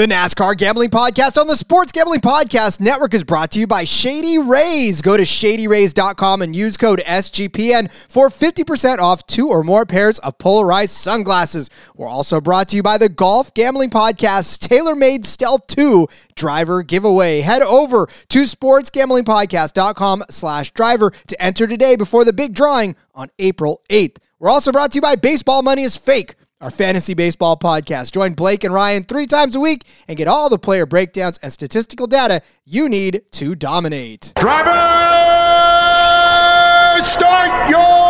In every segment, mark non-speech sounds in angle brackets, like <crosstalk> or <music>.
The NASCAR Gambling Podcast on the Sports Gambling Podcast Network is brought to you by Shady Rays. Go to shadyrays.com and use code SGPN for 50% off two or more pairs of polarized sunglasses. We're also brought to you by the Golf Gambling Podcast's TaylorMade Stealth 2 driver giveaway. Head over to sportsgamblingpodcast.com slash driver to enter today before the big drawing on April 8th. We're also brought to you by Baseball Money is Fake our fantasy baseball podcast. Join Blake and Ryan three times a week and get all the player breakdowns and statistical data you need to dominate. Driver, start your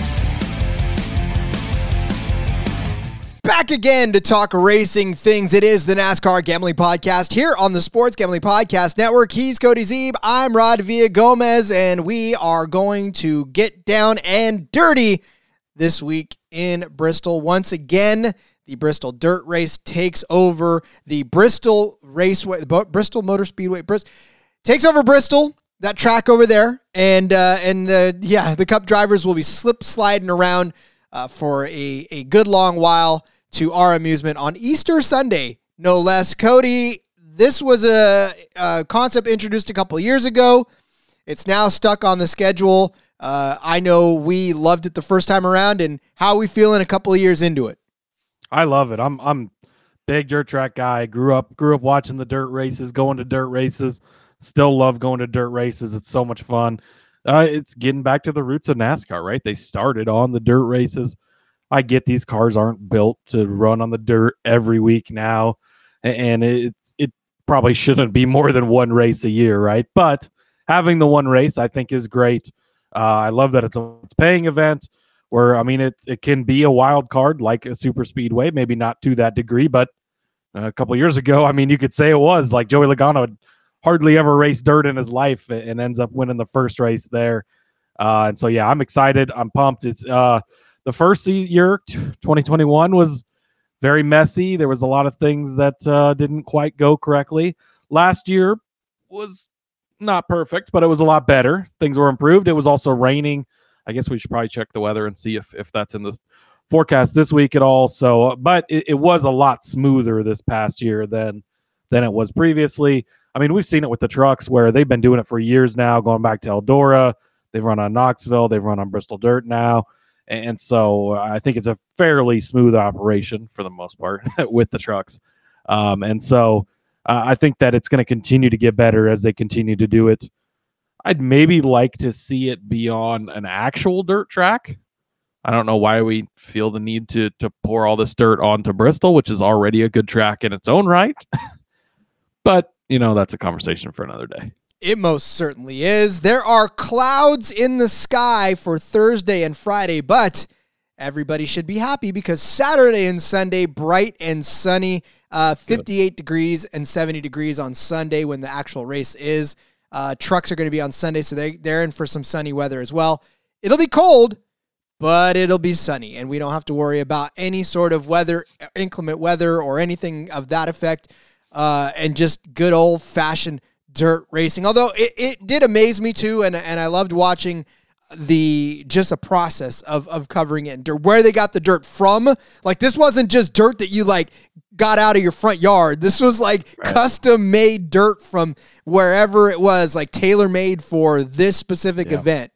Back again to talk racing things. It is the NASCAR Gambling Podcast here on the Sports Gambling Podcast Network. He's Cody Zeeb. I'm Rod Villagomez, and we are going to get down and dirty this week in Bristol. Once again, the Bristol Dirt Race takes over the Bristol Raceway, Bristol Motor Speedway, Bristol takes over Bristol, that track over there, and uh, and yeah, the Cup drivers will be slip sliding around uh, for a a good long while to our amusement on Easter Sunday, no less. Cody, this was a, a concept introduced a couple years ago. It's now stuck on the schedule. Uh, I know we loved it the first time around, and how we feeling a couple of years into it? I love it. I'm I'm big dirt track guy. Grew up grew up watching the dirt races, going to dirt races. Still love going to dirt races. It's so much fun. Uh, it's getting back to the roots of NASCAR, right? They started on the dirt races. I get these cars aren't built to run on the dirt every week now, and it it probably shouldn't be more than one race a year, right? But having the one race, I think, is great. Uh, I love that it's a paying event where I mean it it can be a wild card like a super speedway, maybe not to that degree, but a couple years ago, I mean, you could say it was like Joey Logano hardly ever raced dirt in his life and ends up winning the first race there. Uh, and so yeah, I'm excited. I'm pumped. It's uh, the first year, 2021, was very messy. There was a lot of things that uh, didn't quite go correctly. Last year was not perfect, but it was a lot better. Things were improved. It was also raining. I guess we should probably check the weather and see if if that's in the forecast this week at all. So, uh, but it, it was a lot smoother this past year than than it was previously. I mean, we've seen it with the trucks where they've been doing it for years now, going back to Eldora. They've run on Knoxville. They've run on Bristol Dirt now. And so I think it's a fairly smooth operation for the most part <laughs> with the trucks. Um, and so uh, I think that it's going to continue to get better as they continue to do it. I'd maybe like to see it be on an actual dirt track. I don't know why we feel the need to to pour all this dirt onto Bristol, which is already a good track in its own right. <laughs> but you know that's a conversation for another day. It most certainly is. There are clouds in the sky for Thursday and Friday, but everybody should be happy because Saturday and Sunday, bright and sunny, uh, 58 degrees and 70 degrees on Sunday when the actual race is. Uh, trucks are going to be on Sunday, so they, they're in for some sunny weather as well. It'll be cold, but it'll be sunny, and we don't have to worry about any sort of weather, inclement weather, or anything of that effect. Uh, and just good old fashioned dirt racing. Although it, it did amaze me too, and and I loved watching the just a process of of covering it and where they got the dirt from. Like this wasn't just dirt that you like got out of your front yard. This was like right. custom made dirt from wherever it was, like tailor made for this specific yeah. event.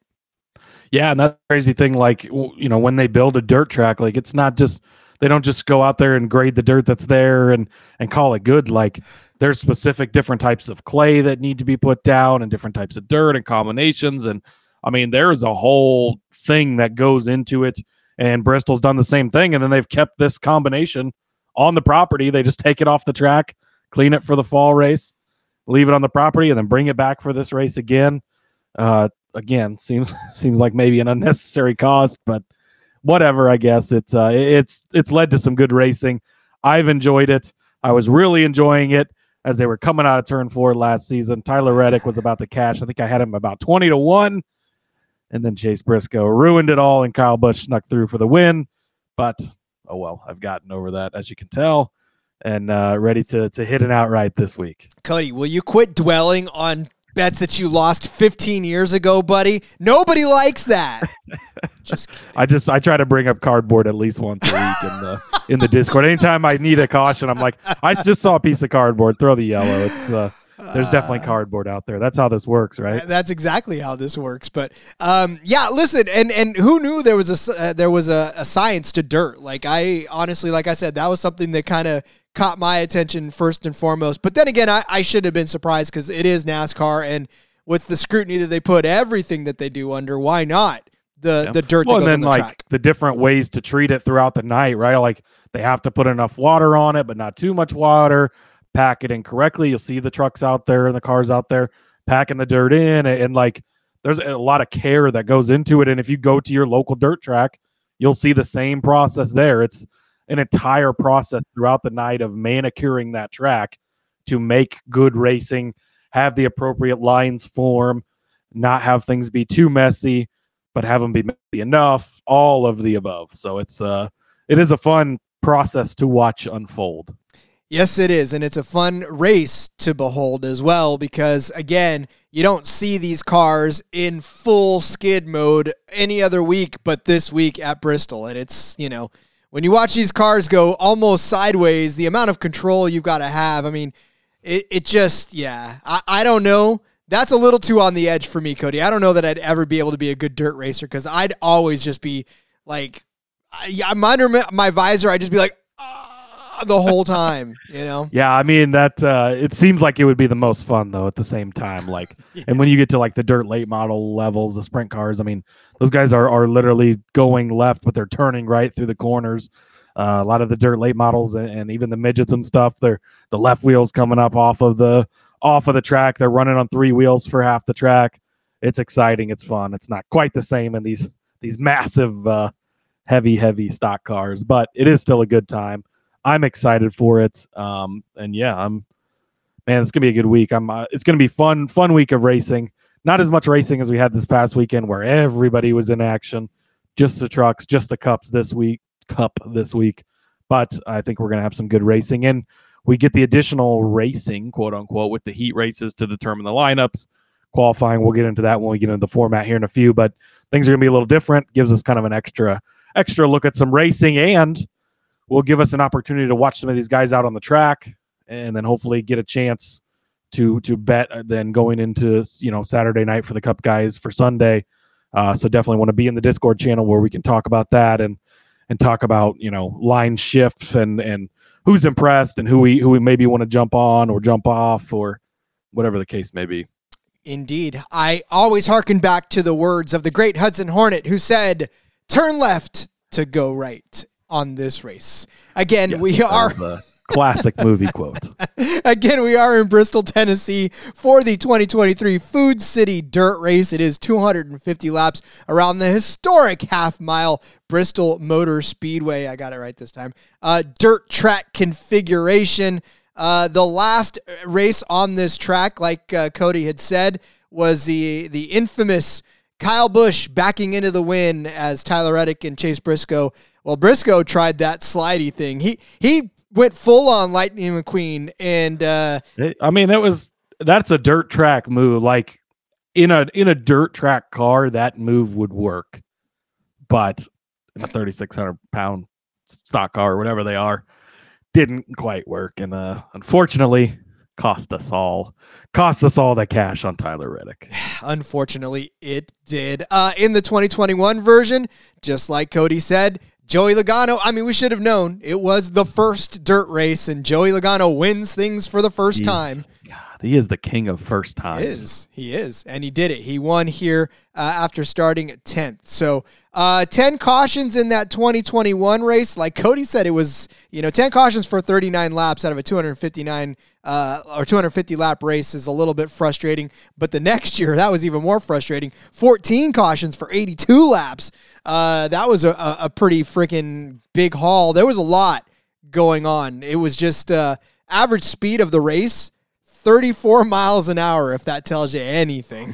Yeah, and that's crazy thing. Like you know, when they build a dirt track, like it's not just they don't just go out there and grade the dirt that's there and and call it good. Like there's specific different types of clay that need to be put down and different types of dirt and combinations. And I mean there is a whole thing that goes into it. And Bristol's done the same thing. And then they've kept this combination on the property. They just take it off the track clean it for the fall race leave it on the property and then bring it back for this race again. Uh again seems <laughs> seems like maybe an unnecessary cost but whatever i guess. It's uh it's it's led to some good racing. I've enjoyed it. I was really enjoying it as they were coming out of turn four last season. Tyler reddick was about to cash. I think i had him about 20 to 1 and then chase briscoe ruined it all and kyle busch snuck through for the win. But oh well i've gotten over that as you can tell and uh ready to to hit an outright this week. Cody, will you quit dwelling on bets that you lost 15 years ago, buddy? Nobody likes that. <laughs> Just kidding. I just I try to bring up cardboard at least once a week in the in the Discord. Anytime I need a caution, I'm like, I just saw a piece of cardboard. Throw the yellow. It's uh, there's definitely cardboard out there. That's how this works, right? That's exactly how this works. But um, yeah, listen, and and who knew there was a uh, there was a, a science to dirt? Like I honestly, like I said, that was something that kind of caught my attention first and foremost. But then again, I, I should have been surprised because it is NASCAR, and with the scrutiny that they put everything that they do under, why not the Yeah. the dirt Well, and then on the like track? the different ways to treat it throughout the night, right? Like they have to put enough water on it, but not too much water. Pack it in correctly. You'll see the trucks out there and the cars out there packing the dirt in, and, and like there's a lot of care that goes into it. And if you go to your local dirt track, you'll see the same process there. It's an entire process throughout the night of manicuring that track to make good racing, have the appropriate lines form, not have things be too messy, but have them be messy enough, all of the above. So it's uh it is a fun process to watch unfold. Yes, it is. And it's a fun race to behold as well because, again, you don't see these cars in full skid mode any other week but this week at Bristol. And it's, you know, when you watch these cars go almost sideways, the amount of control you've got to have, I mean, it, it just, yeah, I, I don't know. That's a little too on the edge for me, Cody. I don't know that I'd ever be able to be a good dirt racer because I'd always just be like, I, I'm under my, my visor. I'd just be like, "Ah," the whole time, you know? <laughs> Yeah, I mean that uh it seems like it would be the most fun though at the same time. Like <laughs> and when you get to like the dirt late model levels, the sprint cars, I mean, those guys are are literally going left, but they're turning right through the corners. Uh, a lot of the dirt late models and, and even the midgets and stuff, they're the left wheels coming up off of the off of the track. They're running on three wheels for half the track. It's exciting. It's fun. It's not quite the same in these these massive, uh, heavy, heavy stock cars, but it is still a good time. I'm excited for it. Um, and yeah, I'm man, it's gonna be a good week. I'm. Uh, it's gonna be fun, fun week of racing. Not as much racing as we had this past weekend, where everybody was in action. Just the trucks, just the cups this week, cup this week. But I think we're gonna have some good racing, and we get the additional racing, quote unquote, with the heat races to determine the lineups. Qualifying, we'll get into that when we get into the format here in a few. But things are gonna be a little different. Gives us kind of an extra, extra look at some racing, and will give us an opportunity to watch some of these guys out on the track and then hopefully get a chance to to bet uh, then going into you know Saturday night for the Cup guys for Sunday. Uh, so definitely want to be in the Discord channel where we can talk about that and and talk about you know line shifts and and who's impressed and who we who we maybe want to jump on or jump off or whatever the case may be. Indeed. I always hearken back to the words of the great Hudson Hornet who said, turn left to go right on this race. Again, we are classic movie quote. <laughs> again we are in Bristol, Tennessee for the 2023 Food City Dirt Race. It is 250 laps around the historic half mile Bristol Motor Speedway. I got it right this time. Uh, dirt track configuration. Uh, the last race on this track, like uh, Cody had said, was the the infamous Kyle Busch backing into the win as Tyler Reddick and Chase Briscoe. Well, Briscoe tried that slidey thing. He he went full on Lightning McQueen, and uh, I mean, it was that's a dirt track move. Like in a in a dirt track car, that move would work, but in a thirty six hundred pound stock car or whatever they are, didn't quite work, and uh, unfortunately, cost us all cost us all the cash on Tyler Reddick. <sighs> unfortunately, it did. Uh, in the 2021 version, just like Cody said, Joey Logano, I mean, we should have known it was the first dirt race, and Joey Logano wins things for the first time. God, he is the king of first times. He is. He is. And he did it. He won here uh, after starting at 10th. So uh, 10 cautions in that 2021 race. Like Cody said, it was, you know, 10 cautions for 39 laps out of a 259 uh, or 250 lap race is a little bit frustrating. But the next year, that was even more frustrating. 14 cautions for 82 laps. Uh, that was a, a, pretty freaking big haul. There was a lot going on. It was just uh, average speed of the race 34 miles an hour, if that tells you anything.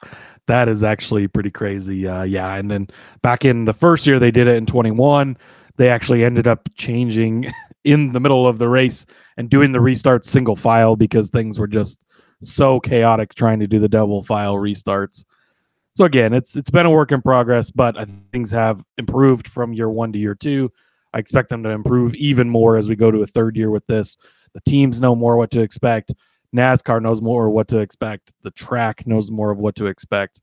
<laughs> that is actually pretty crazy. Uh, yeah, and then back in the first year they did it in 21, they actually ended up changing <laughs> in the middle of the race and doing the restart single file because things were just so chaotic trying to do the double file restarts. So again, it's it's been a work in progress, but things have improved from year one to year two. I expect them to improve even more as we go to a third year with this. The teams know more what to expect. NASCAR knows more what to expect. The track knows more of what to expect.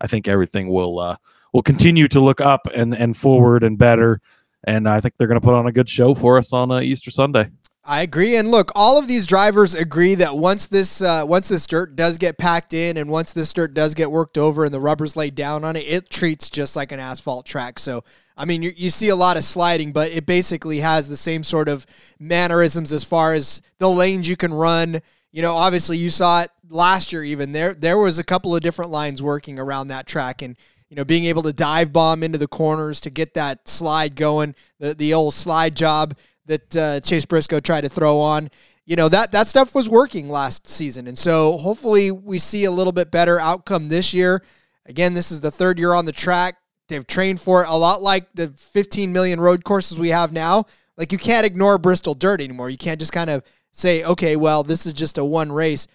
I think everything will uh, will continue to look up and and forward and better. And I think they're going to put on a good show for us on uh, Easter Sunday. I agree, and look, all of these drivers agree that once this uh, once this dirt does get packed in, and once this dirt does get worked over, and the rubber's laid down on it, it treats just like an asphalt track. So, I mean, you, you see a lot of sliding, but it basically has the same sort of mannerisms as far as the lanes you can run. You know, obviously, you saw it last year. Even there, there was a couple of different lines working around that track, and you know, being able to dive bomb into the corners to get that slide going, the the old slide job that uh, Chase Briscoe tried to throw on. You know that that stuff was working last season, and so hopefully we see a little bit better outcome this year. Again, this is the third year on the track. They've trained for it a lot like the 15 million road courses we have now. Like you can't ignore Bristol dirt anymore. You can't just kind of say, okay, well, this is just a one race.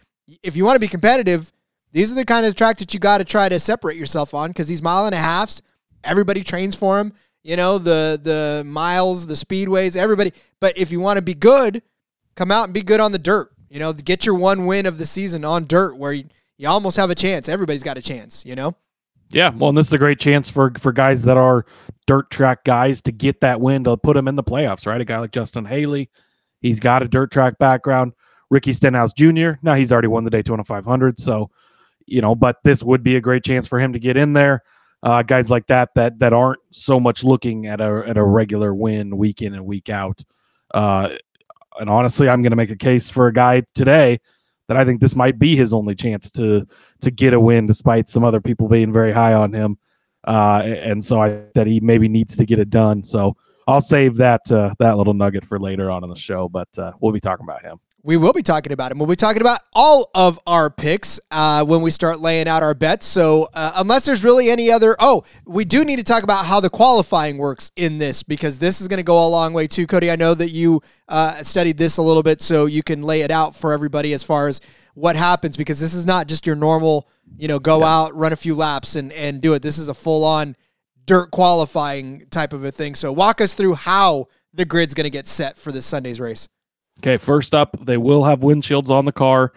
If you want to be competitive, these are the kind of tracks that you got to try to separate yourself on because these mile and a halfs, everybody trains for them. You know the the miles, the speedways, everybody. But if you want to be good, come out and be good on the dirt. You know, get your one win of the season on dirt where you, you almost have a chance. Everybody's got a chance. You know. Yeah, well, and this is a great chance for for guys that are dirt track guys to get that win to put them in the playoffs, right? A guy like Justin Haley, he's got a dirt track background. Ricky Stenhouse Jr. Now he's already won the Daytona 500, so you know, but this would be a great chance for him to get in there. Uh, guys like that that that aren't so much looking at a at a regular win week in and week out. Uh, and honestly, I'm going to make a case for a guy today that I think this might be his only chance to to get a win, despite some other people being very high on him. Uh, and so I that he maybe needs to get it done. So I'll save that uh, that little nugget for later on in the show, but uh, we'll be talking about him. We will be talking about him. We'll be talking about all of our picks uh, when we start laying out our bets. So, uh, unless there's really any other, oh, we do need to talk about how the qualifying works in this because this is going to go a long way too. Cody, I know that you uh, studied this a little bit, so you can lay it out for everybody as far as what happens because this is not just your normal, you know, go out, run a few laps, and and do it. This is a full on dirt qualifying type of a thing. So, walk us through how the grid's going to get set for this Sunday's race. Okay, first up, they will have windshields on the car.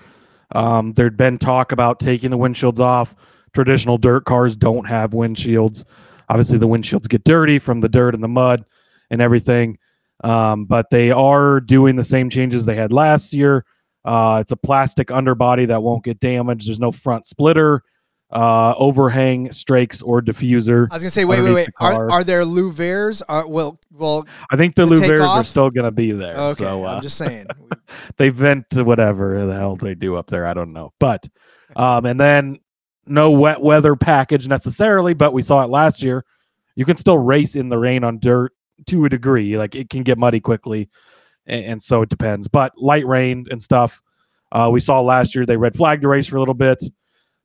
Um, there'd been talk about taking the windshields off. Traditional dirt cars don't have windshields. Obviously, the windshields get dirty from the dirt and the mud and everything. Um, but they are doing the same changes they had last year. Uh, it's a plastic underbody that won't get damaged. There's no front splitter, uh, overhang, strakes, or diffuser. I was gonna say, wait, wait, wait. Are, are there louvers? Are well, well. I think the louvers are still going to be there. Okay, so, uh, I'm just saying. <laughs> they vent to whatever the hell they do up there. I don't know. But um, and then no wet weather package necessarily, but we saw it last year. You can still race in the rain on dirt to a degree. Like it can get muddy quickly, and, and so it depends. But light rain and stuff. Uh, we saw last year they red flagged the race for a little bit.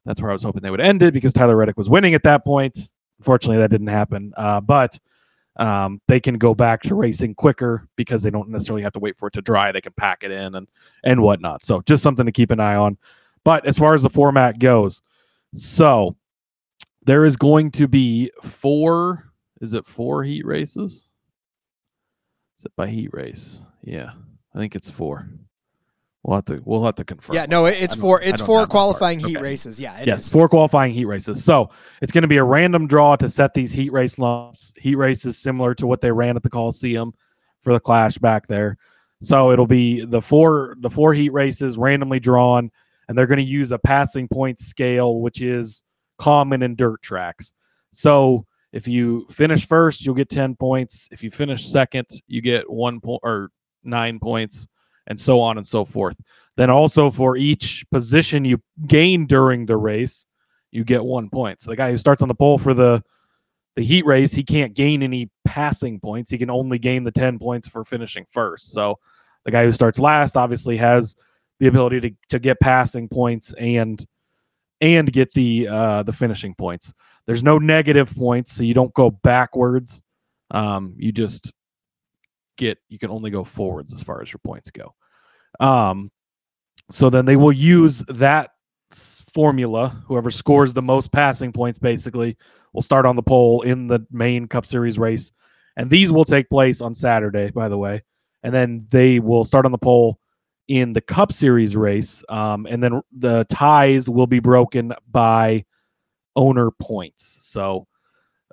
That's where I was hoping they would end it because Tyler Reddick was winning at that point. Unfortunately, that didn't happen. Uh, but um, they can go back to racing quicker because they don't necessarily have to wait for it to dry. They can pack it in and and whatnot. So just something to keep an eye on. But as far as the format goes, so there is going to be four. Is it four heat races? Is it by heat race? Yeah, I think it's four. We'll have to we'll have to confirm. Yeah, no, it's for it's for have that part. qualifying heat Okay. races. Yeah, it yes, is. four qualifying heat races. So it's going to be a random draw to set these heat race lumps. Heat races similar to what they ran at the Coliseum for the Clash back there. So it'll be the four the four heat races randomly drawn, and they're going to use a passing point scale, which is common in dirt tracks. So if you finish first, you'll get ten points. If you finish second, you get one point or nine points, and so on and so forth. Then also for each position you gain during the race, you get one point. So the guy who starts on the pole for the the heat race, he can't gain any passing points. He can only gain the 10 points for finishing first. So the guy who starts last obviously has the ability to, to get passing points and and get the uh, the finishing points. There's no negative points, so you don't go backwards. Um, you just get you can only go forwards as far as your points go. Um, so then they will use that formula. Whoever scores the most passing points, basically, will start on the pole in the main Cup Series race. And these will take place on Saturday, by the way. And then they will start on the pole in the Cup Series race. Um, and then the ties will be broken by owner points. So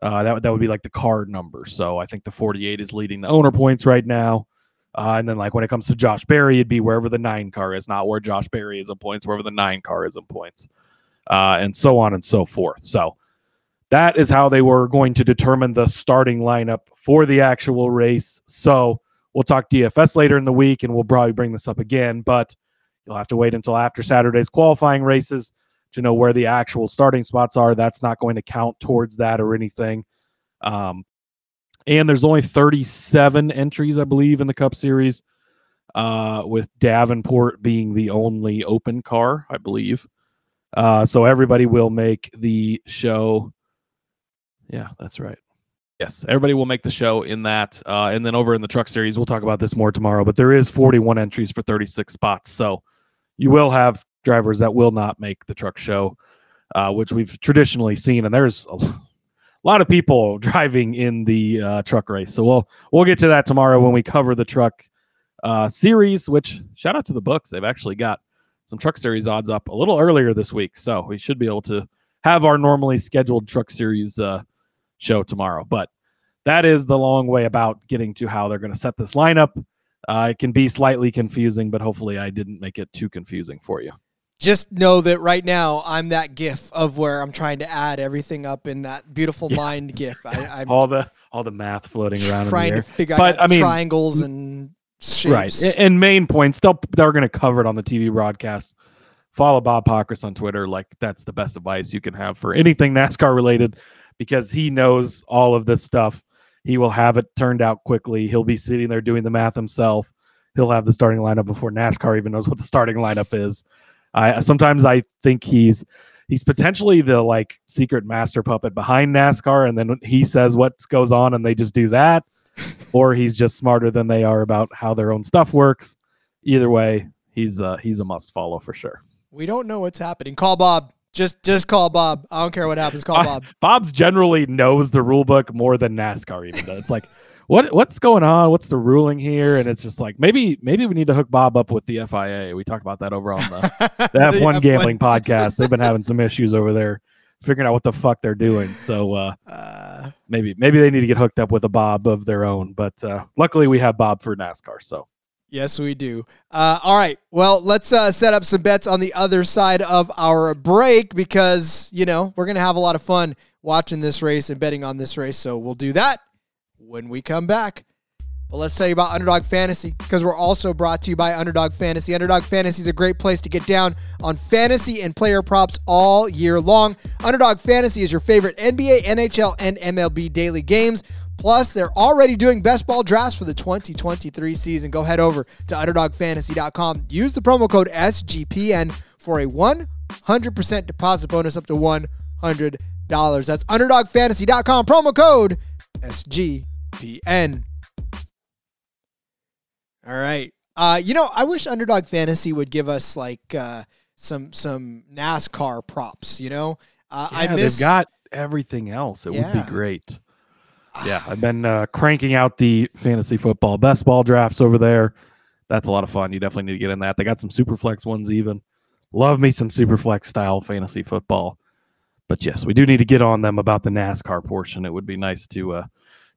uh, that, that would be like the card number. So I think the 48 is leading the owner points right now. Uh, and then, like when it comes to Josh Berry, it'd be wherever the nine car is, not where Josh Berry is in points, wherever the nine car is in points, uh, and so on and so forth. So that is how they were going to determine the starting lineup for the actual race. So we'll talk DFS later in the week, and we'll probably bring this up again, but you'll have to wait until after Saturday's qualifying races to know where the actual starting spots are. That's not going to count towards that or anything. Um, and there's only 37 entries, I believe, in the Cup Series, uh, with Davenport being the only open car, I believe. Uh, so everybody will make the show. Yeah, that's right. Yes, everybody will make the show in that. Uh, and then over in the Truck Series, we'll talk about this more tomorrow. But there is 41 entries for 36 spots, so you will have drivers that will not make the truck show, uh, which we've traditionally seen. And there's a lot of people <laughs> driving in the uh, truck race. So we'll we'll get to that tomorrow when we cover the truck uh, series. Which shout out to the books, they've actually got some truck series odds up a little earlier this week, so we should be able to have our normally scheduled truck series uh, show tomorrow. But that is the long way about getting to how they're going to set this lineup. Uh, it can be slightly confusing, but hopefully I didn't make it too confusing for you. Just know that right now I'm that GIF of where I'm trying to add everything up in that beautiful mind GIF. I, All the all the math floating around trying to figure But, out I mean, triangles and shapes. Right. And main points, they'll they're going to cover it on the TV broadcast. Follow Bob Pockrass on Twitter. Like that's the best advice you can have for anything NASCAR related because he knows all of this stuff. He will have it turned out quickly. He'll be sitting there doing the math himself. He'll have the starting lineup before NASCAR even knows what the starting lineup is. I sometimes I think he's he's potentially the like secret master puppet behind NASCAR, and then he says what goes on, and they just do that, <laughs> or he's just smarter than they are about how their own stuff works. Either way, he's uh, he's a must follow for sure. We don't know what's happening. Call Bob. Just just call Bob. I don't care what happens. Call Uh, Bob. Bob's generally knows the rule book more than NASCAR even does. It's like, <laughs> what what's going on? What's the ruling here? And it's just like maybe maybe we need to hook Bob up with the FIA. We talked about that over on the, <laughs> the F1 F1. gambling <laughs> podcast. They've been having some issues over there figuring out what the fuck they're doing. So uh, Uh, maybe maybe they need to get hooked up with a Bob of their own. But uh, luckily we have Bob for NASCAR. So Yes, we do. Uh, all right. Well, let's uh, set up some bets on the other side of our break because, you know, we're going to have a lot of fun watching this race and betting on this race. So we'll do that when we come back. But let's tell you about Underdog Fantasy because we're also brought to you by Underdog Fantasy. Underdog Fantasy is a great place to get down on fantasy and player props all year long. Underdog Fantasy is your favorite NBA, NHL, and MLB daily games. Plus, they're already doing best ball drafts for the 2023 season. Go head over to UnderdogFantasy.com. Use the promo code SGPN for a 100% deposit bonus up to $100. That's UnderdogFantasy.com. Promo code SGPN. All right. Uh, you know, I wish Underdog Fantasy would give us like uh, some some NASCAR props. You know, uh, I miss... they've got everything else. It would be great. Yeah, I've been uh, cranking out the fantasy football best ball drafts over there. that's a lot of fun. You definitely need to get in that. They got some super flex ones even. Love me some super flex style fantasy football. But yes, we do need to get on them about the NASCAR portion. It would be nice to uh,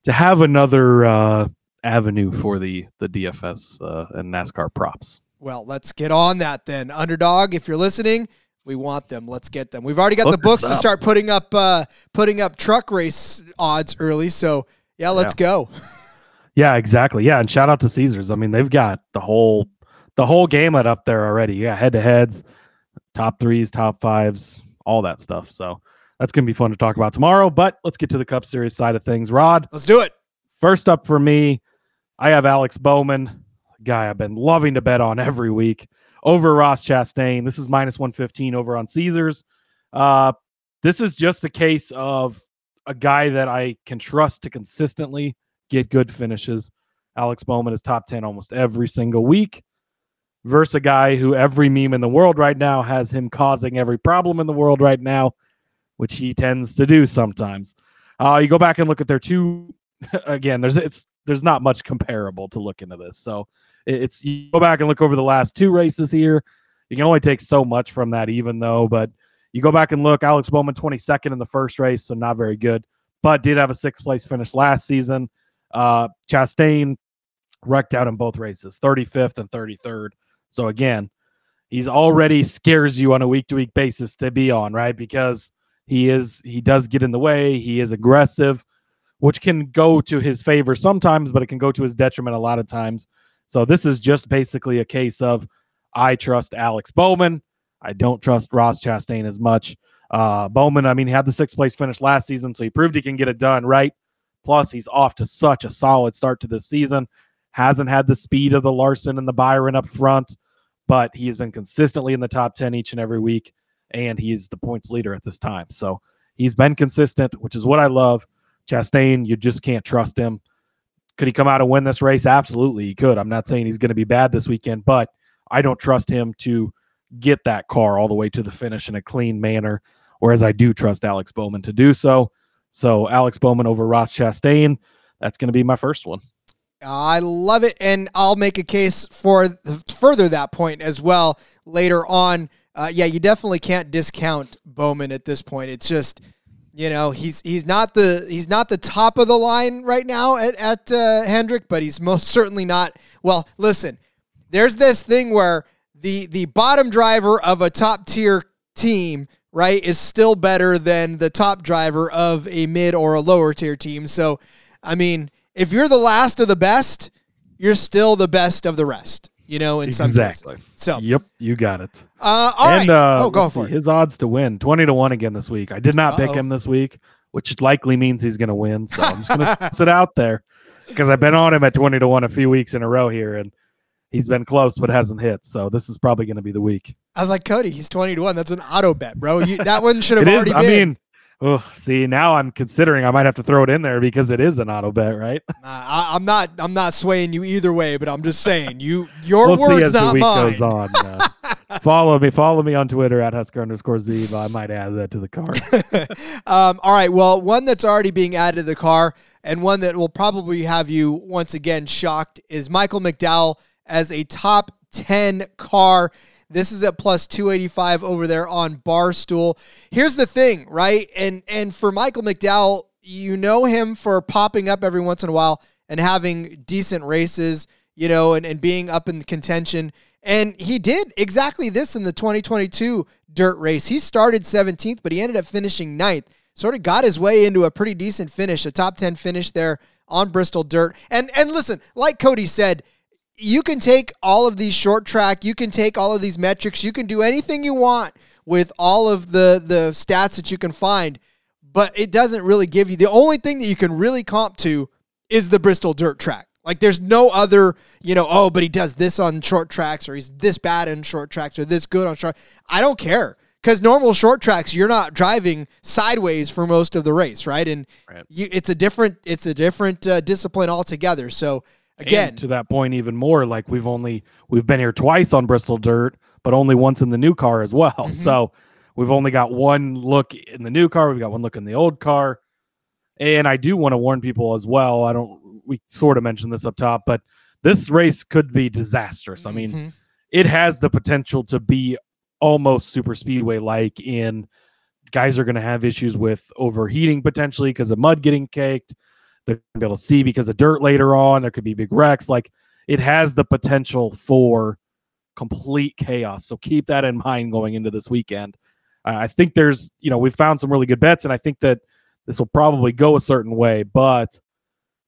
to have another uh, avenue for the the DFS uh, and NASCAR props. Well, let's get on that then. Underdog, if you're listening, we want them. Let's get them. We've already got Look the books to start putting up uh putting up truck race odds early. So yeah, let's go. <laughs> Yeah, exactly. Yeah, and shout out to Caesars. I mean, they've got the whole the whole gamut up there already. Yeah, head to heads, top threes, top fives, all that stuff. So that's gonna be fun to talk about tomorrow. But let's get to the Cup Series side of things. Rod, Let's do it. first up for me, I have Alex Bowman, guy I've been loving to bet on every week over Ross Chastain. This is minus 115 over on Caesars. Uh, this is just a case of a guy that I can trust to consistently get good finishes. Alex Bowman is top 10 almost every single week versus a guy who every meme in the world right now has him causing every problem in the world right now, which he tends to do sometimes. Uh, you go back and look at their two <laughs> again, there's it's there's not much comparable to look into this. So it's you go back and look over the last two races here. You can only take so much from that, even though, but you go back and look, Alex Bowman 22nd in the first race, so not very good, but did have a sixth place finish last season. Uh Chastain wrecked out in both races, 35th and 33rd. So again, he's already scares you on a week to week basis to be on, right? Because he is he does get in the way, he is aggressive which can go to his favor sometimes, but it can go to his detriment a lot of times. So this is just basically a case of I trust Alex Bowman. I don't trust Ross Chastain as much. Uh, Bowman, I mean, he had the sixth place finish last season, so he proved he can get it done, right? Plus, he's off to such a solid start to this season. Hasn't had the speed of the Larson and the Byron up front, but he has been consistently in the top 10 each and every week, and he's the points leader at this time. So he's been consistent, which is what I love. Chastain, you just can't trust him. Could he come out and win this race? Absolutely, he could. I'm not saying he's going to be bad this weekend, but I don't trust him to get that car all the way to the finish in a clean manner. Whereas I do trust Alex Bowman to do so. So Alex Bowman over Ross Chastain, that's going to be my first one. I love it, and I'll make a case for further that point as well later on. Uh, yeah, you definitely can't discount Bowman at this point. It's just, you know, he's he's not the he's not the top of the line right now at at uh, Hendrick, but he's <laughs> most certainly not. Well, listen, there's this thing where the the bottom driver of a top tier team, right, is still better than the top driver of a mid or a lower tier team. So, I mean, if you're the last of the best, you're still the best of the rest. You know, in some Exactly. cases. So, Yep, you got it. uh, all right. and uh, oh, go for see, it. His odds to win 20 to 1 again this week. I did not pick Uh-oh. him this week, which likely means he's going to win. So I'm just going <laughs> to sit out there because I've been on him at 20 to 1 a few weeks in a row here and he's been close but hasn't hit. So this is probably going to be the week. I was like, Cody, he's twenty to one. That's an auto bet, bro. You, that one should have already I been. mean, oh, see, now I'm considering I might have to throw it in there because it is an auto bet, right? <laughs> Uh, I, I'm not. I'm not swaying you either way, but I'm just saying you. <laughs> Your we'll see words, not week mine. goes on. uh, <laughs> follow me. Follow me on Twitter at Husker underscore Z. I might add that to the car. um, all right. Well, one that's already being added to the car, and one that will probably have you once again shocked is Michael McDowell as a top ten car. This is at plus 285 over there on Barstool. Here's the thing, right? And and for Michael McDowell, you know him for popping up every once in a while and having decent races, you know, and, and being up in contention. And he did exactly this in the 2022 dirt race. He started 17th, but he ended up finishing ninth. Sort of got his way into a pretty decent finish, a top 10 finish there on Bristol Dirt. And and listen, like Cody said, you can take all of these short track, you can take all of these metrics, you can do anything you want with all of the the stats that you can find, but it doesn't really give you the only thing that you can really comp to is the Bristol dirt track. Like there's no other, you know, oh, but he does this on short tracks or he's this bad in short tracks or this good on short. I don't care. Cuz normal short tracks you're not driving sideways for most of the race, right? And Right. you it's a different it's a different uh, discipline altogether. So again, And to that point, even more like we've only we've been here twice on Bristol Dirt, but only once in the new car as well. Mhm. So we've only got one look in the new car. We've got one look in the old car. And I do want to warn people as well. I don't. We sort of mentioned this up top, but this race could be disastrous. I mean, Mhm. it has the potential to be almost super speedway like in guys are going to have issues with overheating potentially because of mud getting caked. They're going to be able to see because of dirt later on. There could be big wrecks. Like it has the potential for complete chaos. So keep that in mind going into this weekend. Uh, I think there's, you know, we've found some really good bets, and I think that this will probably go a certain way, but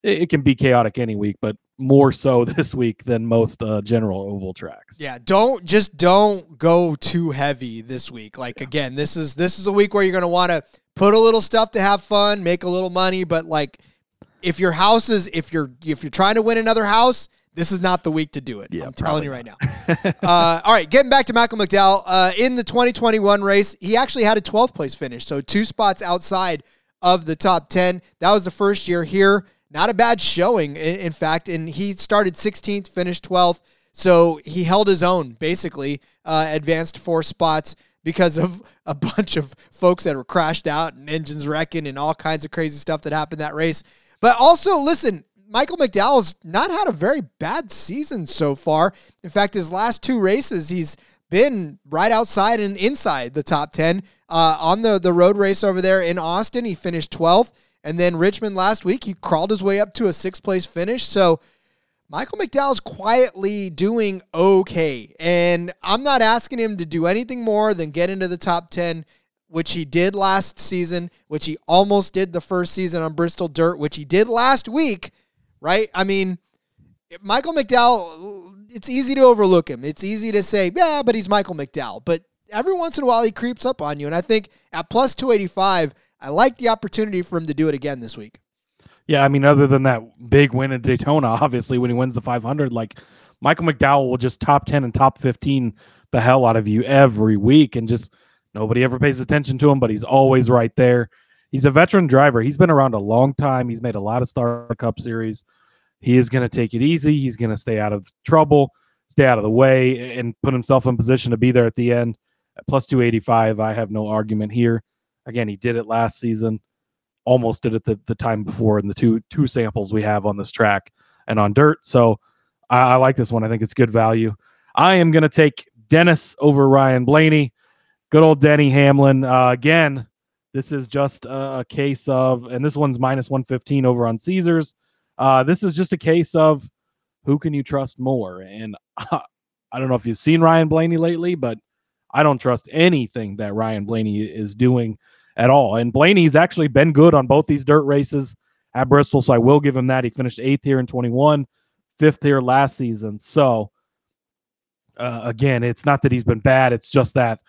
it, it can be chaotic any week, but more so <laughs> this week than most uh, general oval tracks. Yeah, don't just don't go too heavy this week. Like again, this is this is a week where you're going to want to put a little stuff to have fun, make a little money, but like if your house is if you're if you're trying to win another house, this is not the week to do it. Yeah, I'm telling you right now. <laughs> uh, all right, getting back to Michael McDowell uh, in the 2021 race, he actually had a 12th place finish, so two spots outside of the top 10. That was the first year here. Not a bad showing, in, in fact, and he started 16th, finished 12th. So he held his own, basically, uh, advanced four spots because of a <laughs> bunch of folks that were crashed out and engines wrecking and all kinds of crazy stuff that happened that race. But also, listen, Michael McDowell's not had a very bad season so far. In fact, his last two races, he's been right outside and inside the top 10. Uh, on the, the road race over there in Austin, he finished 12th. And then Richmond last week, he crawled his way up to a sixth place finish. So Michael McDowell's quietly doing okay. And I'm not asking him to do anything more than get into the top 10, which he did last season, which he almost did the first season on Bristol Dirt, which he did last week, right? I mean, Michael McDowell, it's easy to overlook him. It's easy to say, yeah, but he's Michael McDowell. But every once in a while, he creeps up on you. And I think at plus 285, I like the opportunity for him to do it again this week. Yeah, I mean, other than that big win at Daytona, obviously when he wins the 500, like Michael McDowell will just top 10 and top 15 the hell out of you every week, and just nobody ever pays attention to him, but he's always right there. He's a veteran driver. He's been around a long time. He's made a lot of Star Cup series. He is going to take it easy. He's going to stay out of trouble, stay out of the way, and put himself in position to be there at the end. At plus 285, I have no argument here. Again, he did it last season almost did it the, the time before in the two two samples we have on this track and on dirt. So I, I like this one. I think it's good value. I am going to take Dennis over Ryan Blaney. Good old Denny Hamlin. Uh, again, this is just a, a, case of, and this one's minus 115 over on Caesars. Uh, this is just a case of who can you trust more? And <laughs> uh, I don't know if you've seen Ryan Blaney lately, but I don't trust anything that Ryan Blaney is doing at all. And Blaney's actually been good on both these dirt races at Bristol, so I will give him that. He finished eighth here in 21, fifth here last season. So uh, again, it's not that he's been bad; it's just that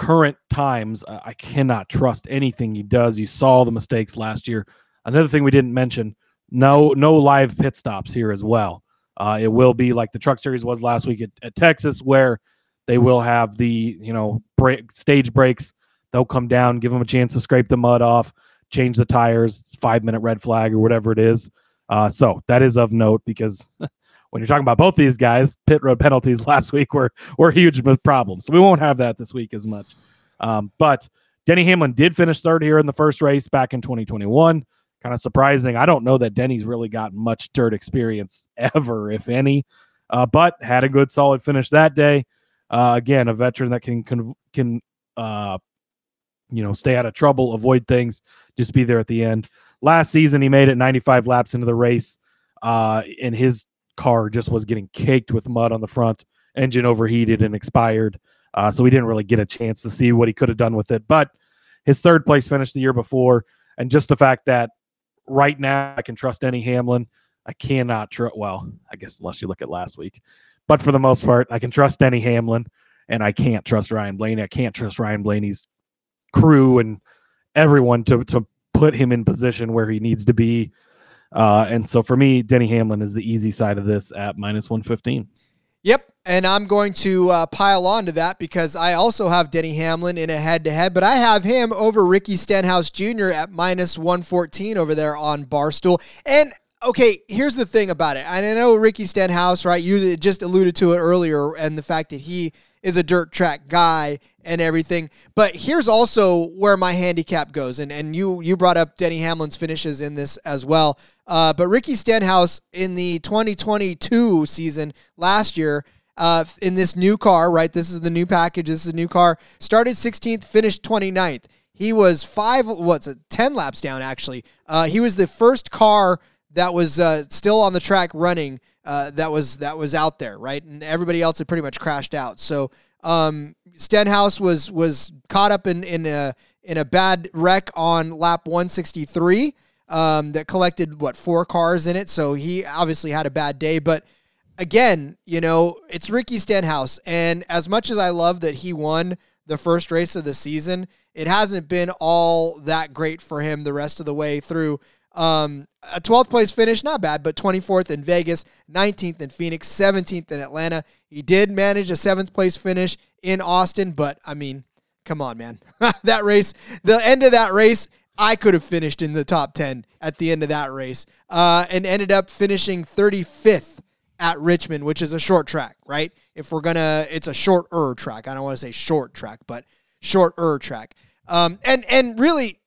current times I cannot trust anything he does. You saw the mistakes last year. Another thing we didn't mention: no, no live pit stops here as well. Uh, it will be like the Truck Series was last week at, at Texas, where they will have the you know break, stage breaks They'll come down, give them a chance to scrape the mud off, change the tires, five minute red flag or whatever it is. Uh, so that is of note because <laughs> when you're talking about both these guys, pit road penalties <laughs> last week were were huge problems. So we won't have that this week as much. Um, but Denny Hamlin did finish third here in the first race back in 2021. Kind of surprising. I don't know that Denny's really got much dirt experience <laughs> ever, if any, uh, but had a good solid finish that day. Uh, again, a veteran that can can, can uh, you know, stay out of trouble, avoid things, just be there at the end. Last season, he made it 95 laps into the race, uh, and his car just was getting caked with mud on the front, engine overheated and expired. Uh, so we didn't really get a chance to see what he could have done with it. But his third place finish the year before, and just the fact that right now I can trust Denny Hamlin. I cannot trust. Well, I guess unless you look at last week, but for the most part, I can trust Denny Hamlin, and I can't trust Ryan Blaney. I can't trust Ryan Blaney's crew and everyone to to put him in position where he needs to be. Uh, and so for me, Denny Hamlin is the easy side of this at minus 115. Yep. And I'm going to uh, pile on to that because I also have Denny Hamlin in a head to head, but I have him over Ricky Stenhouse Jr. at minus 114 over there on Barstool. And okay, here's the thing about it. I know Ricky Stenhouse, right? You just alluded to it earlier, and the fact that he is a dirt track guy and everything. But here's also where my handicap goes, and and you you brought up Denny Hamlin's finishes in this as well. Uh, but Ricky Stenhouse in the 2022 season last year. Uh, in this new car, right? This is the new package. This is a new car. Started 16th, finished 29th. He was five, what's it, 10 laps down, actually. Uh, he was the first car that was uh, still on the track running uh, that was that was out there, right? And everybody else had pretty much crashed out. So um, Stenhouse was was caught up in in a in a bad wreck on lap 163 um, that collected what four cars in it. So he obviously had a bad day, but again, you know, it's Ricky Stenhouse, and as much as I love that he won the first race of the season, it hasn't been all that great for him the rest of the way through. Um, a 12th place finish, not bad, but 24th in Vegas, 19th in Phoenix, 17th in Atlanta. He did manage a seventh place finish in Austin, but I mean, come on, man. <laughs> that race, the end of that race, I could have finished in the top 10 at the end of that race uh, and ended up finishing 35th at Richmond, which is a short track, right? If we're gonna, it's a short er track. I don't want to say short track, but short er track. Um, and and really,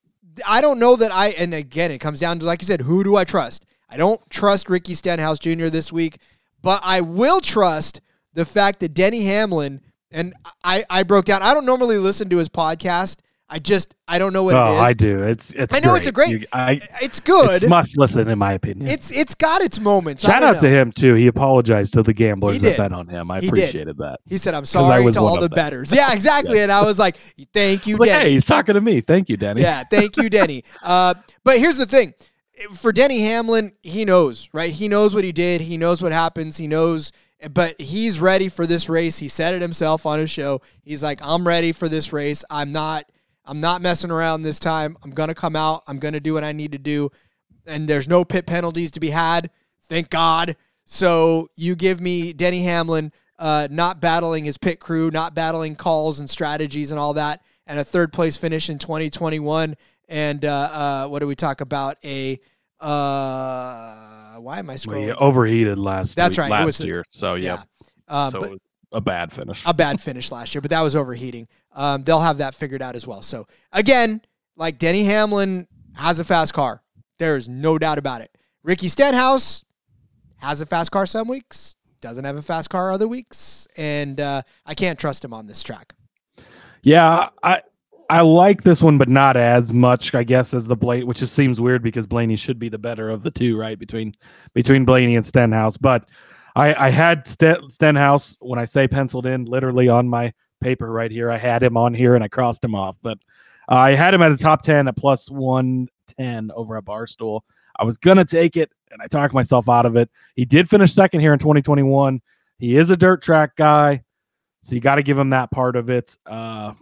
I don't know that I. And again, it comes down to like you said, who do I trust? I don't trust Ricky Stenhouse Jr. this week, but I will trust the fact that Denny Hamlin and I I broke down. I don't normally listen to his podcast. I just I don't know what oh, it is. I do. It's it's. I know great. it's a great. You- I, it's good. It's must listen, in my opinion. It's it's got its moments. Shout out to him too. He apologized to the gamblers that bet on him. I He did. appreciated that. He said, "I'm sorry to all the them. betters." <laughs> Yeah, exactly. And I was like, "Thank you, like, Denny." hey, he's talking to me. Thank you, Danny. Yeah, thank you, Denny. <laughs> Uh, but here's the thing: for Denny Hamlin, he knows, right? He knows what he did. He knows what happens. He knows, but he's ready for this race. He said it himself on his show. He's like, "I'm ready for this race. I'm not. I'm not messing around this time. I'm gonna come out. I'm gonna do what I need to do." And there's no pit penalties to be had. Thank God. So you give me Denny Hamlin uh, not battling his pit crew, not battling calls and strategies and all that, and a third place finish in 2021. And uh, uh, what do we talk about? A uh, why am I scrolling? overheated last. That's week- right, Last year. So yeah. Um, so but it was a bad finish. a bad finish last year, but that was overheating. Um, they'll have that figured out as well. So again, like Denny Hamlin has a fast car. There is no doubt about it. Ricky Stenhouse has a fast car some weeks, doesn't have a fast car other weeks, and uh, I can't trust him on this track. Yeah, I I like this one, but not as much, I guess, as the Blaney, which just seems weird because Blaney should be the better of the two, right? Between between Blaney and Stenhouse. But I, I had Stenhouse when I say penciled in, literally on my paper right here. I had him on here and I crossed him off, but I had him at a top ten at plus one ten over at Barstool. I was gonna take it, and I talked myself out of it. He did finish second here in 2021. He is a dirt track guy. So you got to give him that part of it. Uh,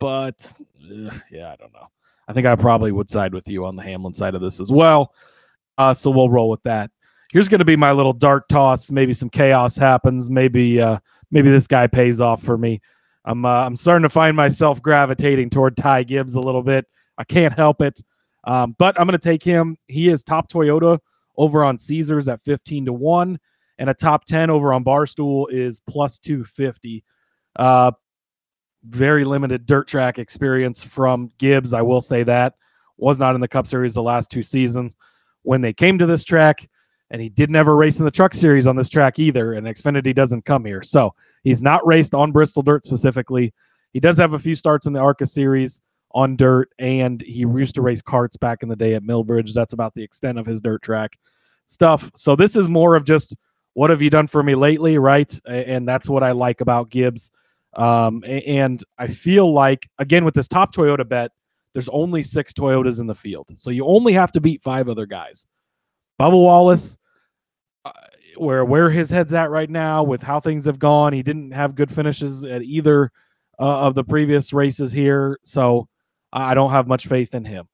but ugh, yeah, I don't know. I think I probably would side with you on the Hamlin side of this as well. Uh, so we'll roll with that. Here's going to be my little dart toss. Maybe some chaos happens. Maybe uh, maybe this guy pays off for me. I'm uh, I'm starting to find myself gravitating toward Ty Gibbs a little bit. I can't help it. Um, but I'm going to take him. He is top Toyota over on Caesars at 15 to 1 and a top 10 over on Barstool is plus 250. Uh, very limited dirt track experience from Gibbs. I will say that was not in the Cup Series the last two seasons when they came to this track, and he didn't ever race in the Truck Series on this track either. And Xfinity doesn't come here, so he's not raced on Bristol dirt specifically. He does have a few starts in the ARCA Series on dirt, and he used to race carts back in the day at Millbridge. That's about the extent of his dirt track stuff. So this is more of just what have you done for me lately, right? And that's what I like about Gibbs. Um, and I feel like again with this top Toyota bet, there's only six Toyotas in the field, so you only have to beat five other guys. Bubba Wallace, uh, where where his head's at right now, with how things have gone, he didn't have good finishes at either uh, of the previous races here, so I don't have much faith in him.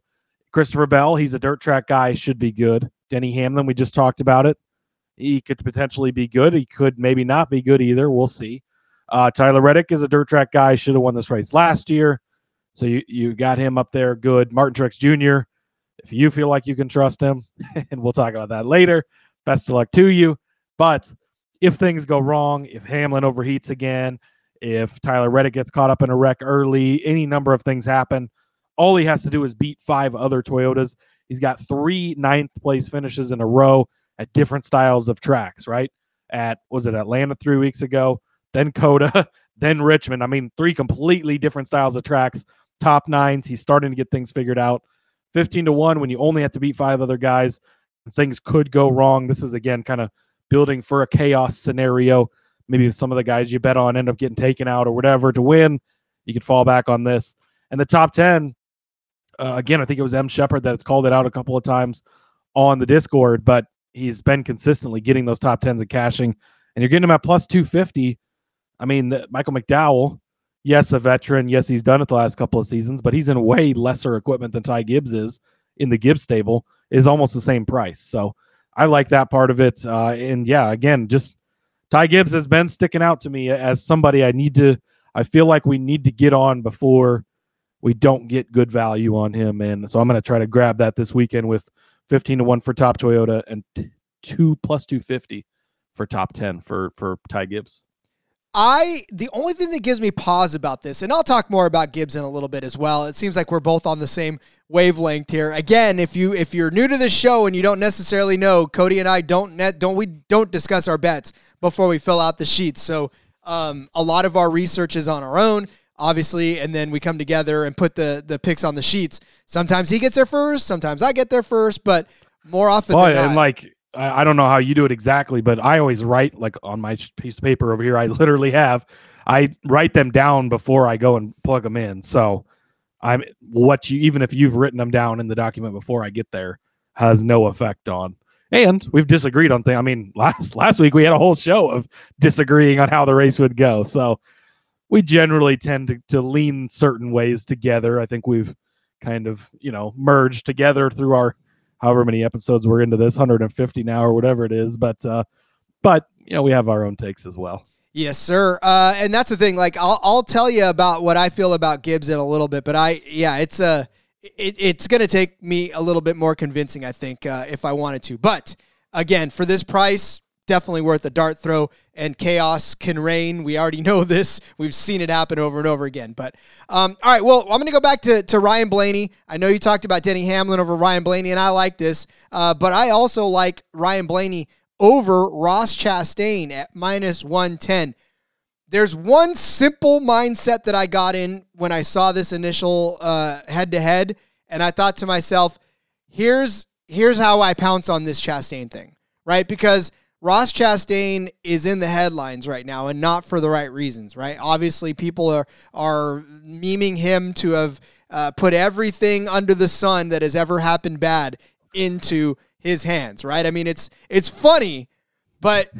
Christopher Bell, he's a dirt track guy, should be good. Denny Hamlin, we just talked about it. He could potentially be good. He could maybe not be good either. We'll see. Uh, Tyler Reddick is a dirt track guy. Should have won this race last year. So you, you got him up there. Good. Martin Truex Jr., if you feel like you can trust him, <laughs> and we'll talk about that later, best of luck to you. But if things go wrong, if Hamlin overheats again, If Tyler Reddick gets caught up in a wreck early, any number of things happen. All he has to do is beat five other Toyotas. He's got three ninth place finishes in a row at different styles of tracks, right? At was it Atlanta three weeks ago, then COTA, <laughs> then Richmond. I mean, three completely different styles of tracks, top nines. He's starting to get things figured out. 15 to 1 when you only have to beat five other guys. Things could go wrong. This is again kind of building for a chaos scenario. Maybe some of the guys you bet on end up getting taken out or whatever to win, you could fall back on this. And the top 10, uh, again, I think it was M. Shepard that's called it out a couple of times on the Discord, but he's been consistently getting those top 10s and cashing. And you're getting him at plus 250. I mean, Michael McDowell, yes, a veteran. Yes, he's done it the last couple of seasons, but he's in way lesser equipment than Ty Gibbs is in the Gibbs stable, is almost the same price. So I like that part of it. Uh, and yeah, again, just Ty Gibbs has been sticking out to me as somebody I need to, I feel like we need to get on before we don't get good value on him. And so I'm going to try to grab that this weekend with 15 to 1 for top Toyota and t- 2 plus 250 for top 10 for for Ty Gibbs. I the only thing that gives me pause about this, and I'll talk more about Gibbs in a little bit as well. It seems like we're both on the same wavelength here. Again, if you if you're new to the show and you don't necessarily know, Cody and I don't net don't we don't discuss our bets before we fill out the sheets. So um, a lot of our research is on our own, obviously, and then we come together and put the the picks on the sheets. Sometimes he gets there first, sometimes I get there first, but more often well, than not, and like I, I don't know how you do it exactly, but I always write like on my piece of paper over here. I literally have I write them down before I go and plug them in. So I'm what you even if you've written them down in the document before I get there has no effect on. And we've disagreed on things. I mean, <laughs> last last week we had a whole show of disagreeing on how the race would go. So we generally tend to, to lean certain ways together. I think we've kind of, you know, merged together through our however many episodes we're into this 150 now or whatever it is but uh but you know we have our own takes as well. Yes sir. Uh and that's the thing like i'll, I'll tell you about what i feel about gibbs in a little bit but i yeah it's a uh, it, it's going to take me a little bit more convincing i think uh, if i wanted to. But again for this price definitely worth a dart throw and chaos can reign. We already know <laughs> this. We've seen it happen over and over again. But um, all right, well, I'm going to go back to, to Ryan Blaney. I know you talked about Denny Hamlin over Ryan Blaney, and I like this, uh, but I also like Ryan Blaney over Ross Chastain at minus 110. There's one simple mindset that I got in when I saw this initial head to head, and I thought to myself, here's here's how I pounce on this Chastain thing, right? Because Ross Chastain is in the headlines right now, and not for the right reasons, right? Obviously, people are are memeing him to have uh, put everything under the sun that has ever happened bad into his hands, right? I mean, it's it's funny, but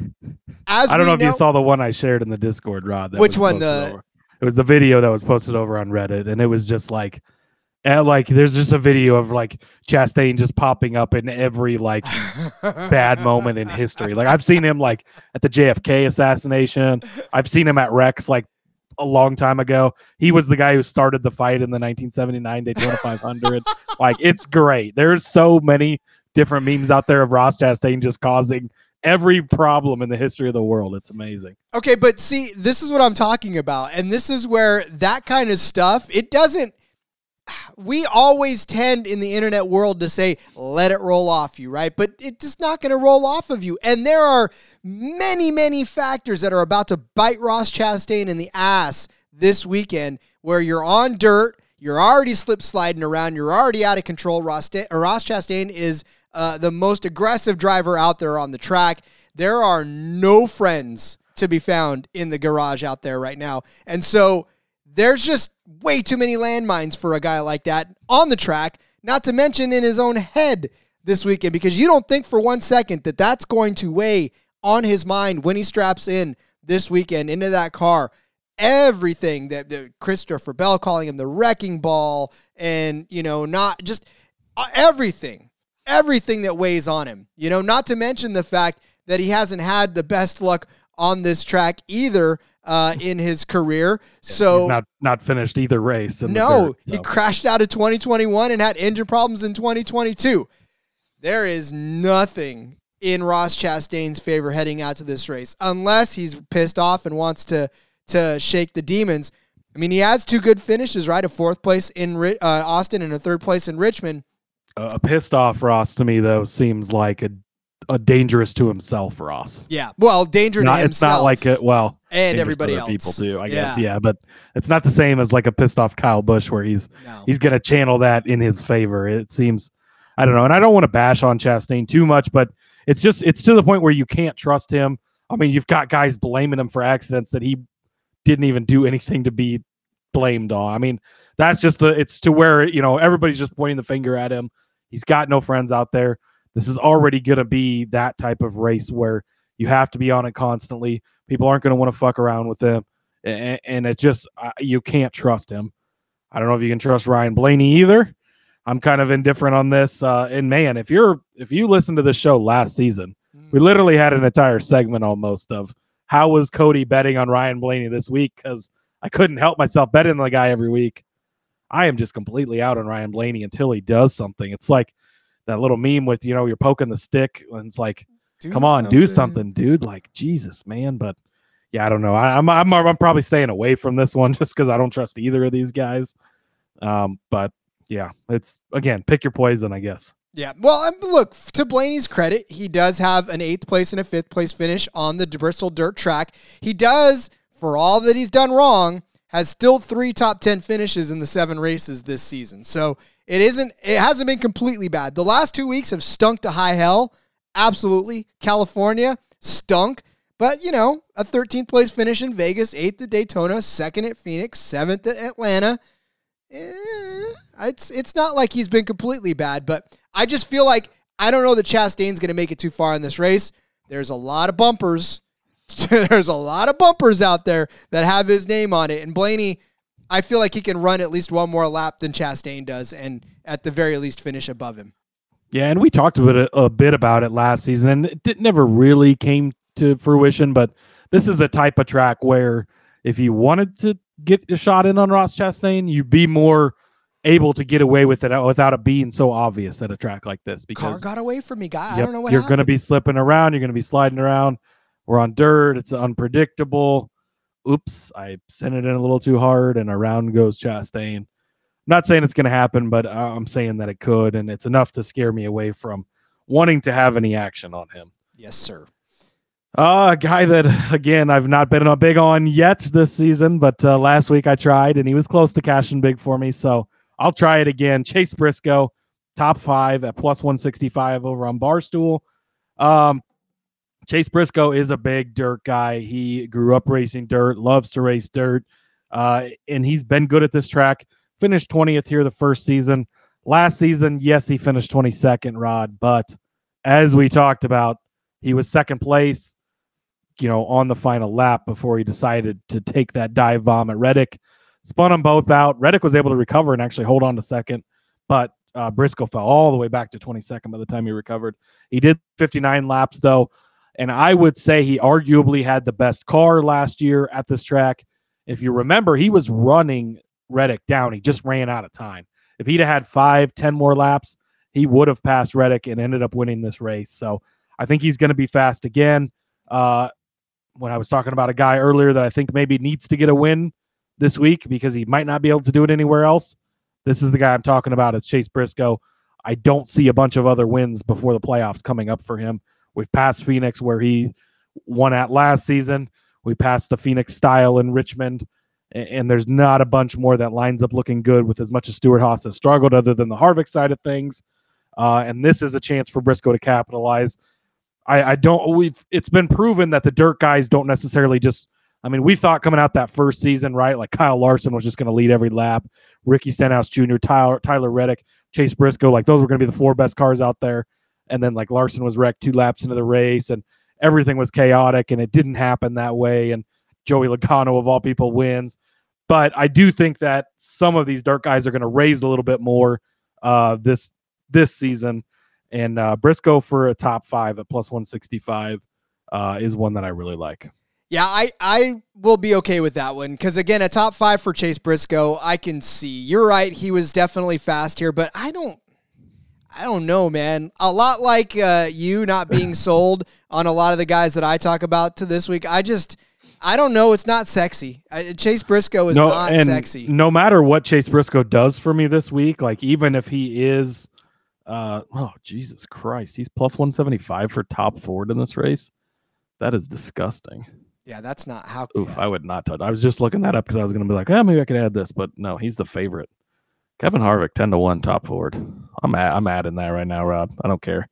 as I don't know, know if you saw the one I shared in the Discord, Rod. which one? The over. it was the video that was posted over on Reddit, and it was just like and like there's just a video of like Chastain just popping up in every like bad moment in history. Like I've seen him like at the JFK assassination. I've seen him at Rex like a long time ago. He was the guy who started the fight in the 1979 Daytona 500. like it's great. There's so many different memes out there of Ross Chastain just causing every problem in the history of the world. It's amazing. Okay, but see, this is what I'm talking about. And this is where that kind of stuff, it doesn't we always tend in the internet world to say, let it roll off you, right? But it's just not going to roll off of you. And there are many, many factors that are about to bite Ross Chastain in the ass this weekend where you're on dirt, you're already slip sliding around, you're already out of control. Ross, Ross Chastain is uh, the most aggressive driver out there on the track. There are no friends to be found in the garage out there right now. And so there's just way too many landmines for a guy like that on the track, not to mention in his own head this weekend, because you don't think for one second that that's going to weigh on his mind when he straps in this weekend into that car. Everything that, that Christopher Bell calling him the wrecking ball, and you know, not just uh, everything, everything that weighs on him. You know, not to mention the fact that he hasn't had the best luck on this track either uh, in his career. So He's not not finished either race. no, dirt, so. he crashed out of 2021 and had engine problems in 2022. There is nothing in Ross Chastain's favor heading out to this race, unless he's pissed off and wants to to shake the demons. I mean, he has two good finishes, right? A fourth place in uh, Austin and a third place in Richmond. A pissed off Ross to me though seems like a a dangerous to himself Ross. Yeah, well, danger not, to himself. It's not like a well, and everybody else. People too, I yeah. guess. Yeah, but it's not the same as like a pissed off Kyle Busch where he's no. he's gonna channel that in his favor. It seems. I don't know, and I don't want to bash on Chastain too much, but it's just it's to the point where you can't trust him. I mean, you've got guys blaming him for accidents that he didn't even do anything to be blamed on. I mean, that's just the it's to where you know everybody's just pointing the finger at him. He's got no friends out there. This is already going to be that type of race where you have to be on it constantly. People aren't going to want to fuck around with him, and, and it just uh, you can't trust him. I don't know if you can trust Ryan Blaney either. I'm kind of indifferent on this. Uh, and man, if you're if you listen to the show last season, we mm. literally had an entire segment almost of how was Cody betting on Ryan Blaney this week because I couldn't help myself betting on the guy every week. I am just completely out on Ryan Blaney until he does something. It's like that little meme with you know you're poking the stick and it's like, do come on, something. do something, dude. Like Jesus, man. But yeah, I don't know. I, am I'm, I'm I'm probably staying away from this one <laughs> just because I don't trust either of these guys. Um, but yeah, it's again pick your poison, I guess. Yeah. Well, um, look, to Blaney's credit, he does have an eighth place and a fifth place finish on the Bristol dirt track. He does, for all that he's done wrong, has still three top 10 finishes in the seven races this season. So it isn't, it hasn't been completely bad. The last two weeks have stunk to high hell. Absolutely. California stunk. But, you know, a 13th place finish in Vegas, eighth at Daytona, second at Phoenix, seventh at Atlanta. Eh, it's it's not like he's been completely bad, but I just feel like I don't know that Chastain's going to make it too far in this race. There's a lot of bumpers. <laughs> There's a lot of bumpers out there that have his name on it, and Blaney, I feel like he can run at least one more lap than Chastain does, and at the very least finish above him. Yeah, and we talked a bit, a bit about it last season, and it did, never really came to fruition. But this is a type of track where if you wanted to get a shot in on Ross Chastain, you'd be more able to get away with it uh, without it being so obvious at a track like this. Because car got away from me, guy. Yep, I don't know what you're going to be slipping around. You're going to be sliding around. We're on dirt. It's unpredictable. Oops, I sent it in a little too hard, and around goes Chastain. I'm not saying it's going to happen, but I'm saying that it could, and it's enough to scare me away from wanting to have any action on him. Yes, sir. Uh, a guy that again I've not been a big on yet this season, but uh, last week I tried and he was close to cashing big for me. So I'll try it again. Chase Briscoe, top five at plus 165 over on Barstool. Um, Chase Briscoe is a big dirt guy. He grew up racing dirt, loves to race dirt, uh, and he's been good at this track. Finished 20th here the first season. Last season, yes, he finished 22nd, Rod, but as we talked about, he was second place, you know, on the final lap before he decided to take that dive bomb at Reddick spun them both out. Reddick was able to recover and actually hold on to second, but uh, Briscoe fell all the way back to 22nd by the time he recovered. He did 59 laps though, and I would say he arguably had the best car last year at this track. If you remember, he was running Reddick down. He just ran out of time. If he'd have had five, ten more laps, he would have passed Reddick and ended up winning this race. So I think he's going to be fast again. Uh, when I was talking about a guy earlier that I think maybe needs to get a win this week because he might not be able to do it anywhere else. This is the guy I'm talking about. It's Chase Briscoe. I don't see a bunch of other wins before the playoffs coming up for him. We've passed Phoenix where he won at last season. We passed the Phoenix style in Richmond, and there's not a bunch more that lines up looking good with as much as Stewart-Haas has struggled, other than the Harvick side of things. Uh, and this is a chance for Briscoe to capitalize. I, I don't. We've. It's been proven that the dirt guys don't necessarily just I mean, we thought coming out that first season, right? Like Kyle Larson was just going to lead every lap. Ricky Stenhouse Jr., Tyler, Tyler Reddick, Chase Briscoe, like those were going to be the four best cars out there. And then like Larson was wrecked two laps into the race and everything was chaotic and it didn't happen that way. And Joey Logano, of all people, wins. But I do think that some of these dirt guys are going to raise a little bit more uh, this this season. And uh, Briscoe for a top five at plus 165 uh, is one that I really like. Yeah, I, I will be okay with that one because again, a top five for Chase Briscoe, I can see. You're right; he was definitely fast here, but I don't, I don't know, man. A lot like uh, you not being <laughs> sold on a lot of the guys that I talk about to this week. I just, I don't know. It's not sexy. I, Chase Briscoe is no, not sexy. no matter what Chase Briscoe does for me this week, like even if he is, uh, oh Jesus Christ, he's plus one seventy five for top Ford in this race. That is disgusting. Yeah, that's not how. Oof. I would not touch. I was just looking that up because I was going to be like, oh, maybe I could add this, but no, he's the favorite. Kevin Harvick, ten to one, top Ford. I'm a- I'm adding that right now, Rod. I don't care.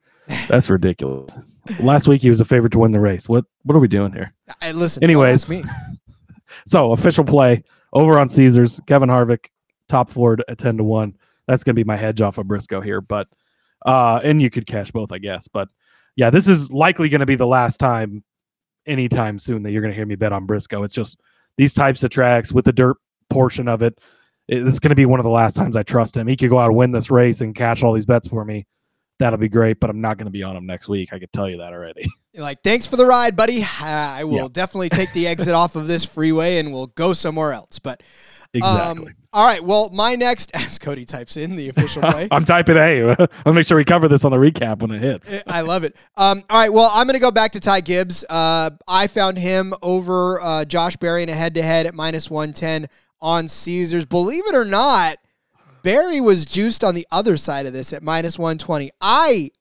That's ridiculous. <laughs> Last week he was a favorite to win the race. What what are we doing here? I, listen. Anyways. me. <laughs> So official play over on Caesars. Kevin Harvick, top Ford at ten to one. That's gonna be my hedge off of Briscoe here, but uh, and you could cash both, I guess. But yeah, this is likely gonna be the last time, anytime soon, that you're gonna hear me bet on Briscoe. It's just these types of tracks with the dirt portion of it. It's gonna be one of the last times I trust him. He could go out and win this race and cash all these bets for me. That'll be great, but I'm not gonna be on him next week. I can tell you that already. <laughs> You're like, thanks for the ride, buddy. I will Yeah. definitely take the exit off of this freeway and we'll go somewhere else. But exactly. um, all right. Well, my next, <laughs> as Cody types in the official play. <laughs> I'm typing A. I'll make sure we cover this on the recap when it hits. I love it. Um, all right. Well, I'm going to go back to Ty Gibbs. Uh, I found him over uh, Josh Berry in a head to head at minus 110 on Caesars. Believe it or not, Berry was juiced on the other side of this at minus 120. I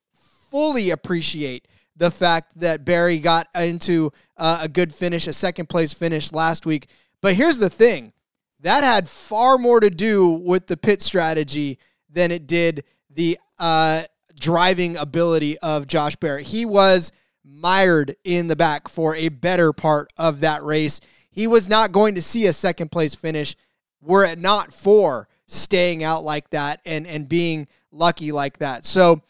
fully appreciate the fact that Berry got into uh, a good finish, a second place finish last week. But here's the thing that had far more to do with the pit strategy than it did the uh, driving ability of Josh Barrett. He was mired in the back for a better part of that race. He was not going to see a second place finish were it not for staying out like that and and being lucky like that. So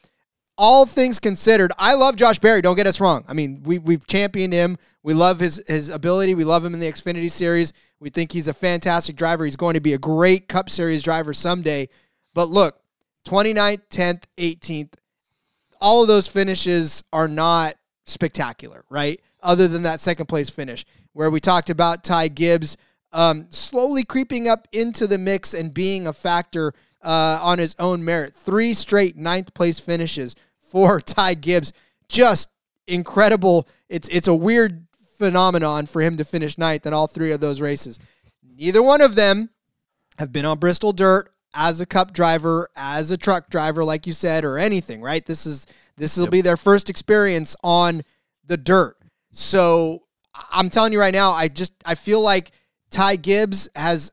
all things considered, I love Josh Berry. Don't get us wrong. I mean, we we've championed him. We love his his ability. We love him in the Xfinity Series. We think he's a fantastic driver. He's going to be a great Cup Series driver someday. But look, 29th, 10th, 18th, all of those finishes are not spectacular, right? Other than that second place finish, where we talked about Ty Gibbs um, slowly creeping up into the mix and being a factor uh, on his own merit. Three straight ninth place finishes for <laughs> Ty Gibbs. Just incredible. It's it's a weird phenomenon for him to finish ninth in all three of those races. Neither one of them have been on Bristol dirt as a cup driver, as a truck driver, like you said, or anything, right? This is this will be their first experience on the dirt. So I'm telling you right now, I just I feel like Ty Gibbs has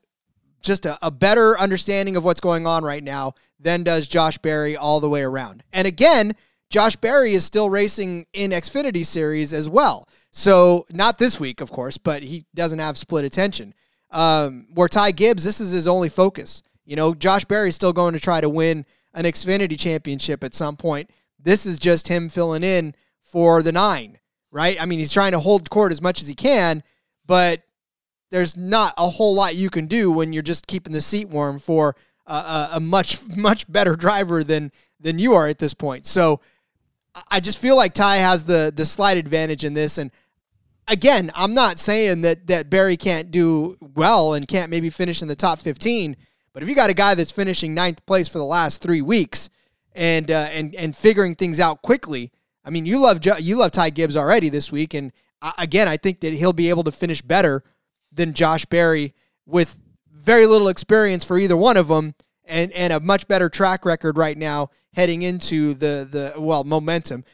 just a, a better understanding of what's going on right now than does Josh Berry all the way around. And again, Josh Berry is still racing in Xfinity Series as well. So not this week, of course, but he doesn't have split attention. Um, where Ty Gibbs, this is his only focus. You know, Josh Berry's still going to try to win an Xfinity championship at some point. This is just him filling in for the nine, right? I mean, he's trying to hold court as much as he can, but there's not a whole lot you can do when you're just keeping the seat warm for a, a, much <laughs> much better driver than than you are at this point. So I just feel like Ty has the the slight advantage in this. And again, I'm not saying that that Berry can't do well and can't maybe finish in the top 15. But if you got a guy that's finishing ninth place for the last three weeks and uh, and and figuring things out quickly, I mean, you love you love Ty Gibbs already this week, and again, I think that he'll be able to finish better than Josh Berry with very little experience for either one of them and and a much better track record right now heading into the the well momentum.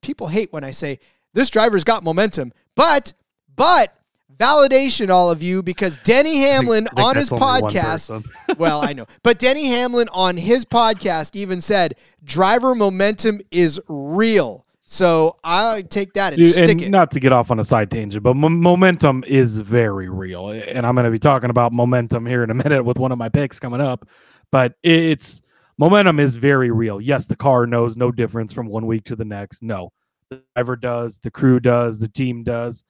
People hate when I say this driver's got momentum, but but validation all of you because Denny Hamlin I think on his that's only one podcast <laughs> <laughs> well, I know. But Denny Hamlin on his podcast even said driver momentum is real. So I take that and Dude, stick and it. not to get off on a side tangent, but mo- momentum is very real, and I'm going to be talking about momentum here in a <laughs> minute with one of my picks coming up. But it's momentum is very real. Yes, the car knows no difference from one week to the next. No, the driver does, the crew does, the team does.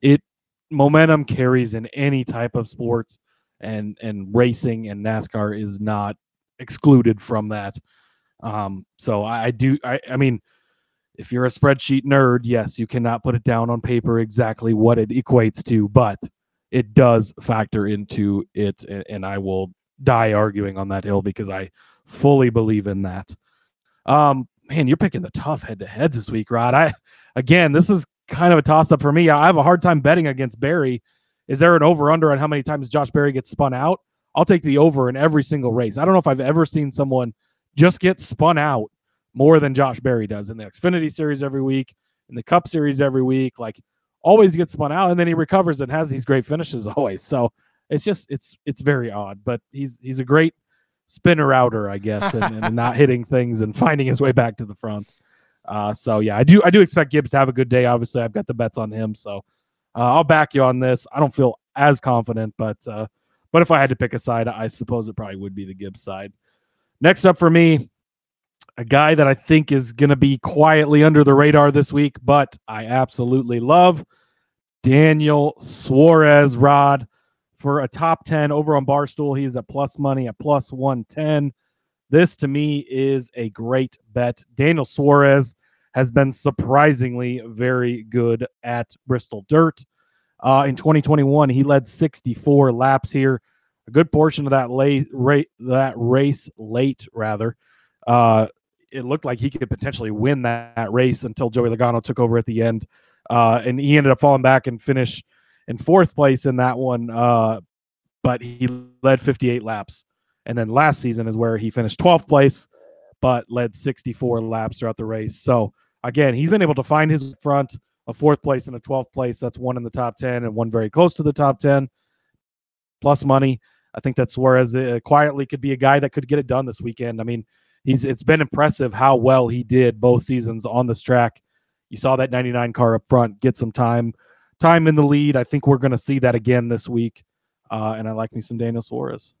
It momentum carries in any type of sports, and and racing and NASCAR is not excluded from that. Um, so I, I do. I, I mean if you're a spreadsheet nerd, yes, you cannot put it down on paper exactly what it equates to, but it does factor into it. And I will die arguing on that hill because I fully believe in that. Um, man, you're picking the tough head to heads this week, Rod. I, again, this is kind of a toss up for me. I have a hard time betting against Berry is there an over under on how many times Josh Berry gets spun out? I'll take the over in every single race. I don't know if I've ever seen someone just get spun out more than Josh Berry does in the Xfinity series every week, in the Cup series every week. Like always gets spun out and then he recovers and has these great finishes <laughs> always. So it's just it's it's very odd, but he's he's a great spinner outer, I guess, and, and <laughs> not hitting things and finding his way back to the front. Uh, so yeah, I do I do expect Gibbs to have a good day. Obviously, I've got the bets on him, so uh, I'll back you on this. I don't feel as confident, but uh, but if I had to pick a side, I suppose it probably would be the Gibbs side. Next up for me, a guy that I think is going to be quietly under the radar this week, but I absolutely love Daniel Suarez. Rod for a top 10 over on Barstool. He's at plus money at plus 110. This to me is a great bet. Daniel Suarez has been surprisingly very good at Bristol Dirt. Uh, in 2021, he led 64 laps here. A good portion of that late that race late rather. Uh, it looked like he could potentially win that, that, race until Joey Logano took over at the end, uh, and he ended up falling back and finish in fourth place in that one. Uh, but he led 58 laps, and then last season is where he finished 12th place, but led 64 laps throughout the race. So again, he's been able to find his front a fourth place and a 12th place. That's one in the top 10 and one very close to the top 10. Plus money. I think that Suarez uh, quietly could be a guy that could get it done this weekend. I mean, he's it's been impressive how well he did both seasons on this track. You saw that 99 car up front get some time time in the lead. I think we're going to see that again this week. Uh, and I like me some Daniel Suarez.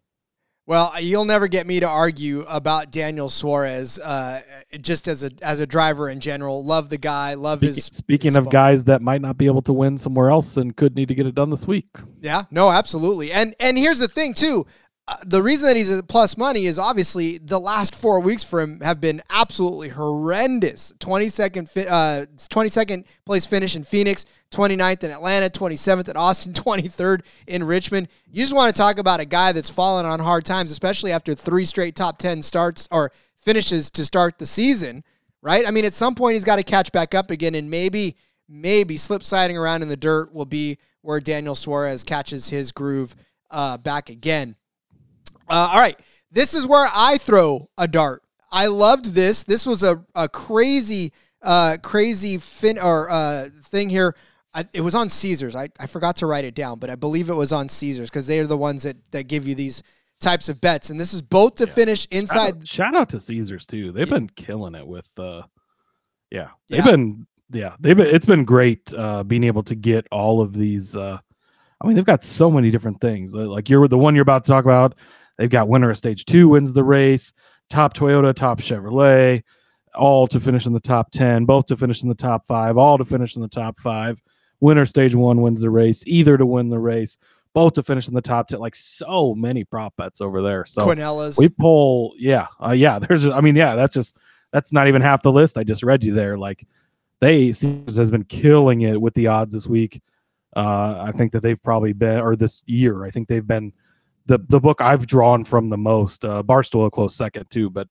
Well, you'll never get me to argue about Daniel Suarez, uh, just as a as a driver in general. Love the guy. Love speaking, his. Speaking his of guys that might not be able to win somewhere else and could need to get it done this week. Yeah. No. Absolutely. And and here's the thing too. Uh, the reason that he's a plus money is obviously the last four weeks for him have been absolutely horrendous. 22nd, fi- uh, 22nd place finish in Phoenix, 29th in Atlanta, 27th at Austin, <laughs> 23rd in Richmond. You just want to talk about a guy that's fallen on hard times, especially after three straight top 10 starts or finishes to start the season, right? I mean, at some point he's got to catch back up again, and maybe, maybe slip sliding around in the dirt will be where Daniel Suarez catches his groove uh, back again. Uh, all right. This is where I throw a dart. I loved this. This was a, a crazy, uh, crazy fin or uh, thing here. I, it was on Caesars. I, I forgot to write it down, but I believe it was on Caesars because they are the ones that, that give you these types of bets. And this is both to finish inside. Shout out, shout out to Caesars too. They've been killing it with. Uh, yeah, they've Yeah. been. Yeah, they've been. It's been great uh, being able to get all of these. Uh, I mean, they've got so many different things. Like you're the one you're about to talk about. They've got winner of stage two wins the race, top Toyota, top Chevrolet, all to finish in the top 10, both to finish in the top five, all to finish in the top five. Winner stage one wins the race, either to win the race, both to finish in the top 10. Like so many prop bets over there. So Quinellas. we pull, yeah, uh, yeah. There's, I mean, yeah, that's just, that's not even half the list. I just read you there. Like they, Caesars has been killing it with the odds this week. Uh, I think that they've probably been, or this year, I think they've been the the book I've drawn from the most. Uh, Barstool a close second too, but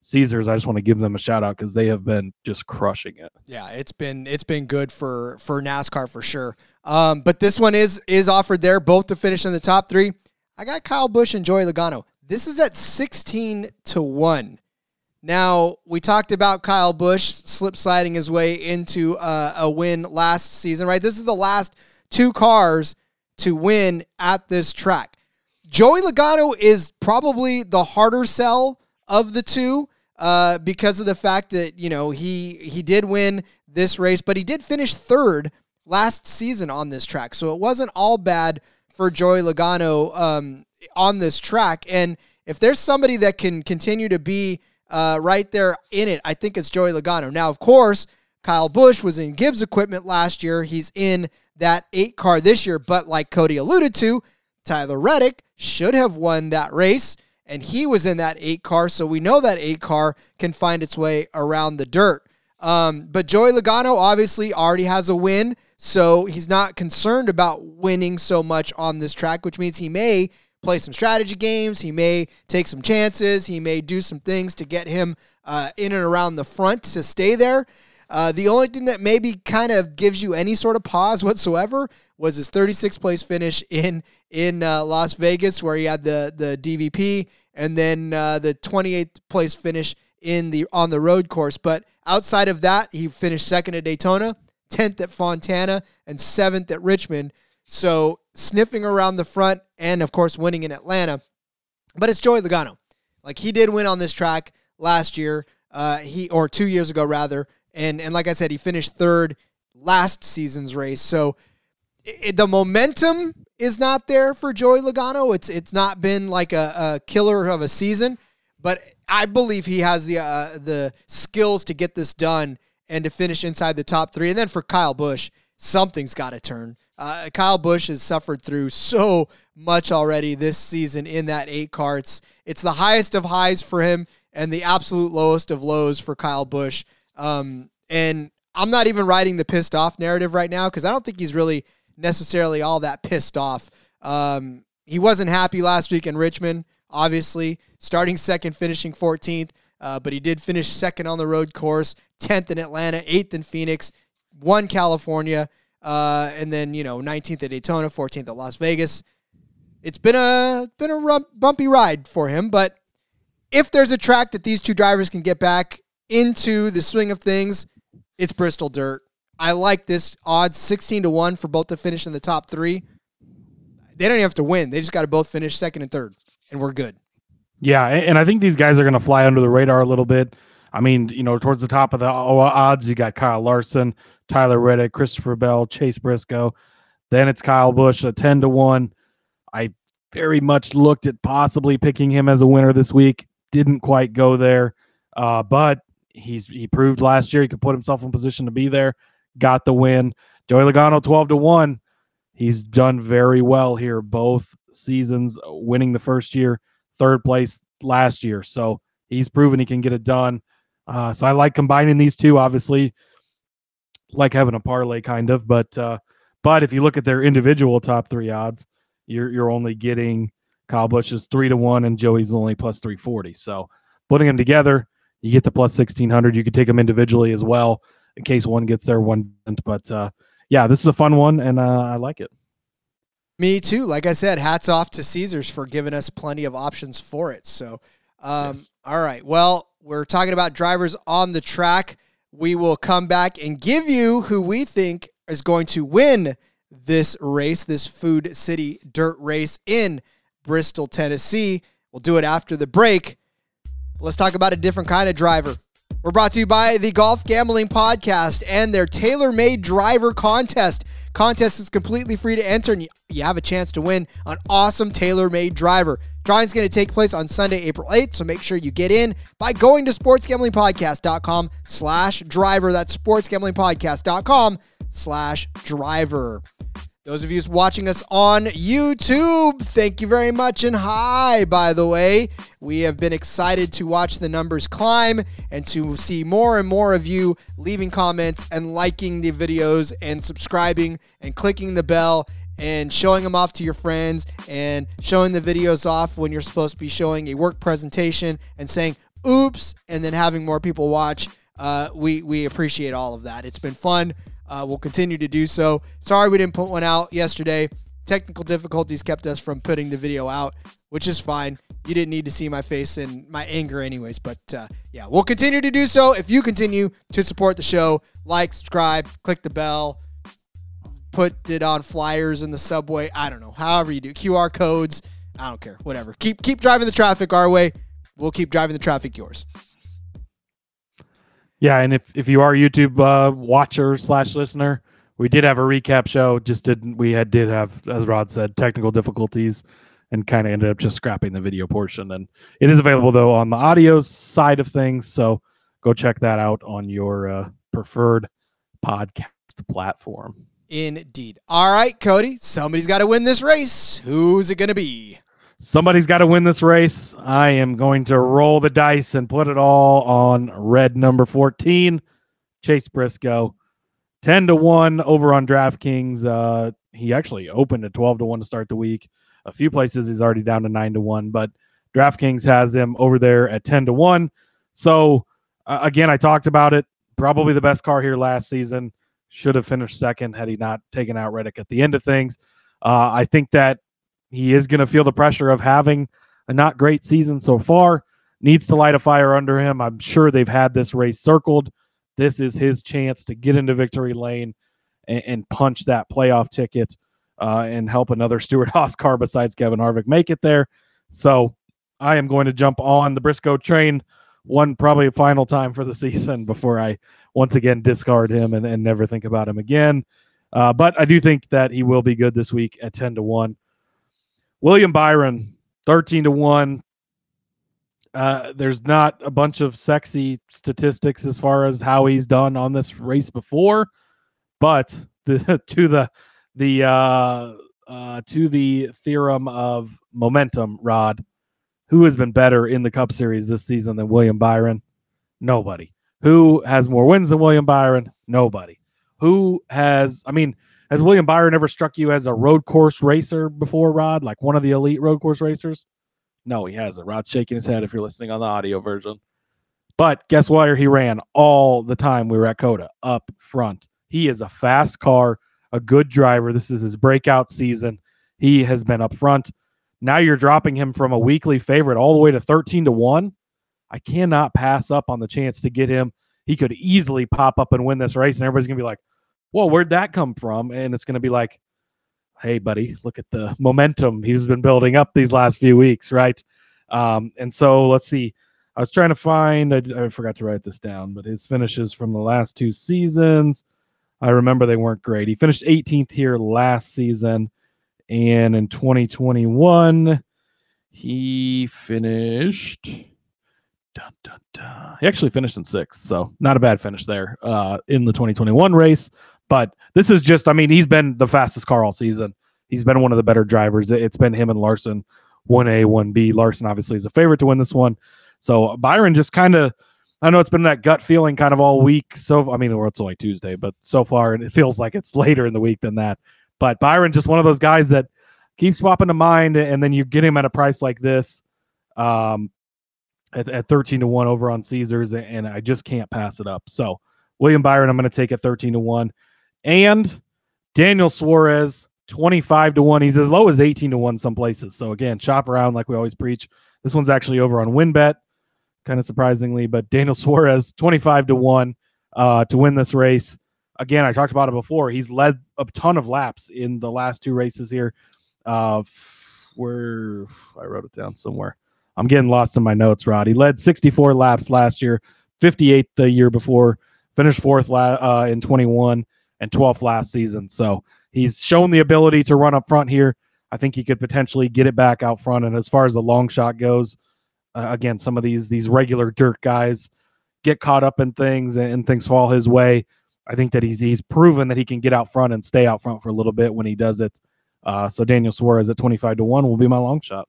Caesars, I just want to give them a shout out because they have been just crushing it. Yeah, it's been it's been good for for NASCAR for sure. Um, but this one is is offered there, both to finish in the top three. I got Kyle Busch and Joey Logano. This is at sixteen to one. Now we talked about Kyle Busch slip sliding his way into uh, a win last season, right? This is the last two cars to win at this track. Joey Logano is probably the harder sell of the two uh, because of the fact that you know he he did win this race, but he did finish third last season on this track, so it wasn't all bad for Joey Logano um, on this track. And if there's somebody that can continue to be uh, right there in it, I think it's Joey Logano. Now, of course, Kyle Busch was in Gibbs equipment last year. He's in that eight car this year, but like Cody alluded to, Tyler Reddick should have won that race, and he was in that eight car, so we know that eight car can find its way around the dirt. Um, but Joey Logano obviously already has a win, so he's not concerned about winning so much on this track, which means he may play some strategy games, he may take some chances, he may do some things to get him uh, in and around the front to stay there. Uh, the only thing that maybe kind of gives you any sort of pause whatsoever was his 36th place finish in in uh, Las Vegas, where he had the the DVP, and then uh, the 28th place finish in the on the road course. But outside of that, he finished second at Daytona, 10th at Fontana, and seventh at Richmond. So sniffing around the front, and of course winning in Atlanta. But it's Joey Logano. Like he did win on this track last year, uh, he or two years ago rather, and and like I said, he finished third last season's race. So it, the momentum is not there for Joey Logano. It's it's not been like a, a killer of a season, but I believe he has the uh, the skills to get this done and to finish inside the top three. And then for Kyle Busch, something's got to turn. Uh, Kyle Busch has suffered through so much already this season in that eight carts. It's the highest of highs for him and the absolute lowest of lows for Kyle Busch. Um, and I'm not even writing the pissed off narrative right now because I don't think he's really necessarily all that pissed off. Um, he wasn't happy last week in Richmond, obviously, starting second, finishing 14th, uh, but he did finish second on the road course, 10th in Atlanta, 8th in Phoenix, won California, uh, and then, you know, 19th at Daytona, 14th at Las Vegas. It's been a been a rump, bumpy ride for him, but if there's a track that these two drivers can get back into the swing of things, it's Bristol Dirt. I like this odds 16 to 1 for both to finish in the top 3. They don't even have to win. They just got to both finish second and third and we're good. Yeah, and I think these guys are going to fly under the radar a little bit. I mean, you know, towards the top of the odds, you got Kyle Larson, Tyler Reddick, Christopher Bell, Chase Briscoe. Then it's Kyle Busch, a 10 to 1. I very much looked at possibly picking him as a winner this week. Didn't quite go there. Uh, but he's he proved last year he could put himself in position to be there. Got the win. Joey Logano 12 to 1. He's done very well here both seasons, winning the first year, third place last year. So he's proven he can get it done. Uh, so I like combining these two, obviously, like having a parlay kind of. But uh, but if you look at their individual top three odds, you're you're only getting Kyle Busch is three to one and Joey's only plus three forty. So putting them together, you get the plus sixteen hundred. You could take them individually as well in case one gets there, one. But uh, yeah, this is a fun one, and uh, I like it. Me too. Like I said, hats off to Caesars for giving us plenty of options for it. So, um, yes. all right. Well, we're talking about drivers on the track. We will come back and give you who we think is going to win this race, this Food City Dirt Race in Bristol, Tennessee. We'll do it after the break. Let's talk about a different kind of driver. We're brought to you by the Golf Gambling Podcast and their tailor made driver contest. Contest is completely free to enter, and you have a chance to win an awesome tailor made driver. Drawing is going to take place on Sunday, April 8th, so make sure you get in by going to sportsgamblingpodcast.com slash driver. That's sportsgamblingpodcast.com slash driver. Those of you watching us on YouTube, thank you very much. And hi, by the way. We have been excited to watch the numbers climb and to see more and more of you leaving comments and liking the videos and subscribing and clicking the bell and showing them off to your friends and showing the videos off when you're supposed to be showing a work presentation and saying, oops, and then having more people watch. Uh, we, we appreciate all of that. It's been fun. Uh, we'll continue to do so. Sorry we didn't put one out yesterday. Technical difficulties kept us from putting the video out, which is fine. You didn't need to see my face and my anger, anyways. But uh, yeah, we'll continue to do so if you continue to support the show. Like, subscribe, click the bell, put it on flyers in the subway. I don't know. However you do, QR codes. I don't care. Whatever. Keep keep driving the traffic our way. We'll keep driving the traffic yours. Yeah, and if if you are a YouTube uh, watcher slash listener, we did have a recap show. Just didn't we had did have, as Rod said, technical difficulties, and kind of ended up just scrapping the video portion. And it is available though on the audio side of things, so go check that out on your uh, preferred podcast platform. Indeed. All right, Cody. Somebody's got to win this race. Who's it going to be? Somebody's got to win this race. I am going to roll the dice and put it all on red number 14, Chase Briscoe. 10 to 1 over on DraftKings. Uh, he actually opened at 12 to 1 to start the week. A few places he's already down to 9 to 1, but DraftKings has him over there at 10 to 1. So, uh, again, I talked about it. probably the best car here last season. Should have finished second had he not taken out Reddick at the end of things. Uh, I think that he is going to feel the pressure of having a not great season so far. Needs to light a fire under him. I'm sure they've had this race circled. This is his chance to get into victory lane and, and punch that playoff ticket uh, and help another <laughs> Stewart Haas car besides Kevin Harvick make it there. So I am going to jump on the Briscoe train one probably final time for the <laughs> season before I once again discard him and, and never think about him again. Uh, but I do think that he will be good this week at 10 to 1. William Byron, 13 to 1. Uh, there's not a bunch of sexy statistics as far as how he's done on this race before, but <laughs> the, to the the uh, uh, to the theorem of momentum, Rod, who has been better in the Cup Series this season than William Byron? Nobody. Who has more wins than William Byron? Nobody. Who has? I mean, has hmm. William Byron ever struck you as a road course racer before, Rod? Like one of the elite road course racers? No, he hasn't. Rod's shaking his head if you're listening on the audio version. But guess where he ran all the time we were at COTA? Up front. He is a fast car, a good driver. This is his breakout season. He has been up front. Now you're dropping him from a weekly favorite all the way to 13 to 1. I cannot pass up on the chance to get him. He could easily pop up and win this race, and everybody's going to be like, well, where'd that come from? And it's going to be like, hey, buddy, look at the momentum he's been building up these last few weeks, right? Um, and so let's see. I was trying to find, I, I, forgot to write this down, but his finishes from the last two seasons, I remember they weren't great. He finished 18th here last season. And in 2021, he finished. Dun, dun, dun. He actually finished in sixth, so not a bad finish there uh, in the 2021 race. But this is just, I mean, he's been the fastest car all season. He's been one of the better drivers. It's been him and Larson, 1A, 1B. Larson obviously is a favorite to win this one. So Byron just kind of, I know it's been that gut feeling kind of all week. So, I mean, it's only Tuesday, but so far, and it feels like it's <laughs> later in the week than that. But Byron, just one of those guys that keeps swapping to mind, and then you get him at a price like this. Um, at, at 13 to 1 over on Caesars, and I just can't pass it up. So, William Byron, I'm going to take at 13 to 1 and Daniel Suarez 25 to 1. He's as low as 18 to 1 some places. So again, shop around like we always preach. This one's actually over on WynnBET, kind of surprisingly, but Daniel <laughs> Suarez 25 to 1 uh, to win this race. Again, I talked about it before. He's led a ton of laps in the last two races here. Uh, where I wrote it down somewhere. I'm getting lost in my notes, Rod. He led 64 laps last year, 58 the year before, finished fourth la- uh, in 21 and 12th last season. So he's shown the ability to run up front here. I think he could potentially get it back out front. And as far as the long shot goes, uh, again, some of these these regular dirt guys get caught up in things and, and things fall his way. I think that he's he's proven that he can get out front and stay out front for a little bit when he does it. Uh, so Daniel Suarez at 25 to 1 will be my long shot.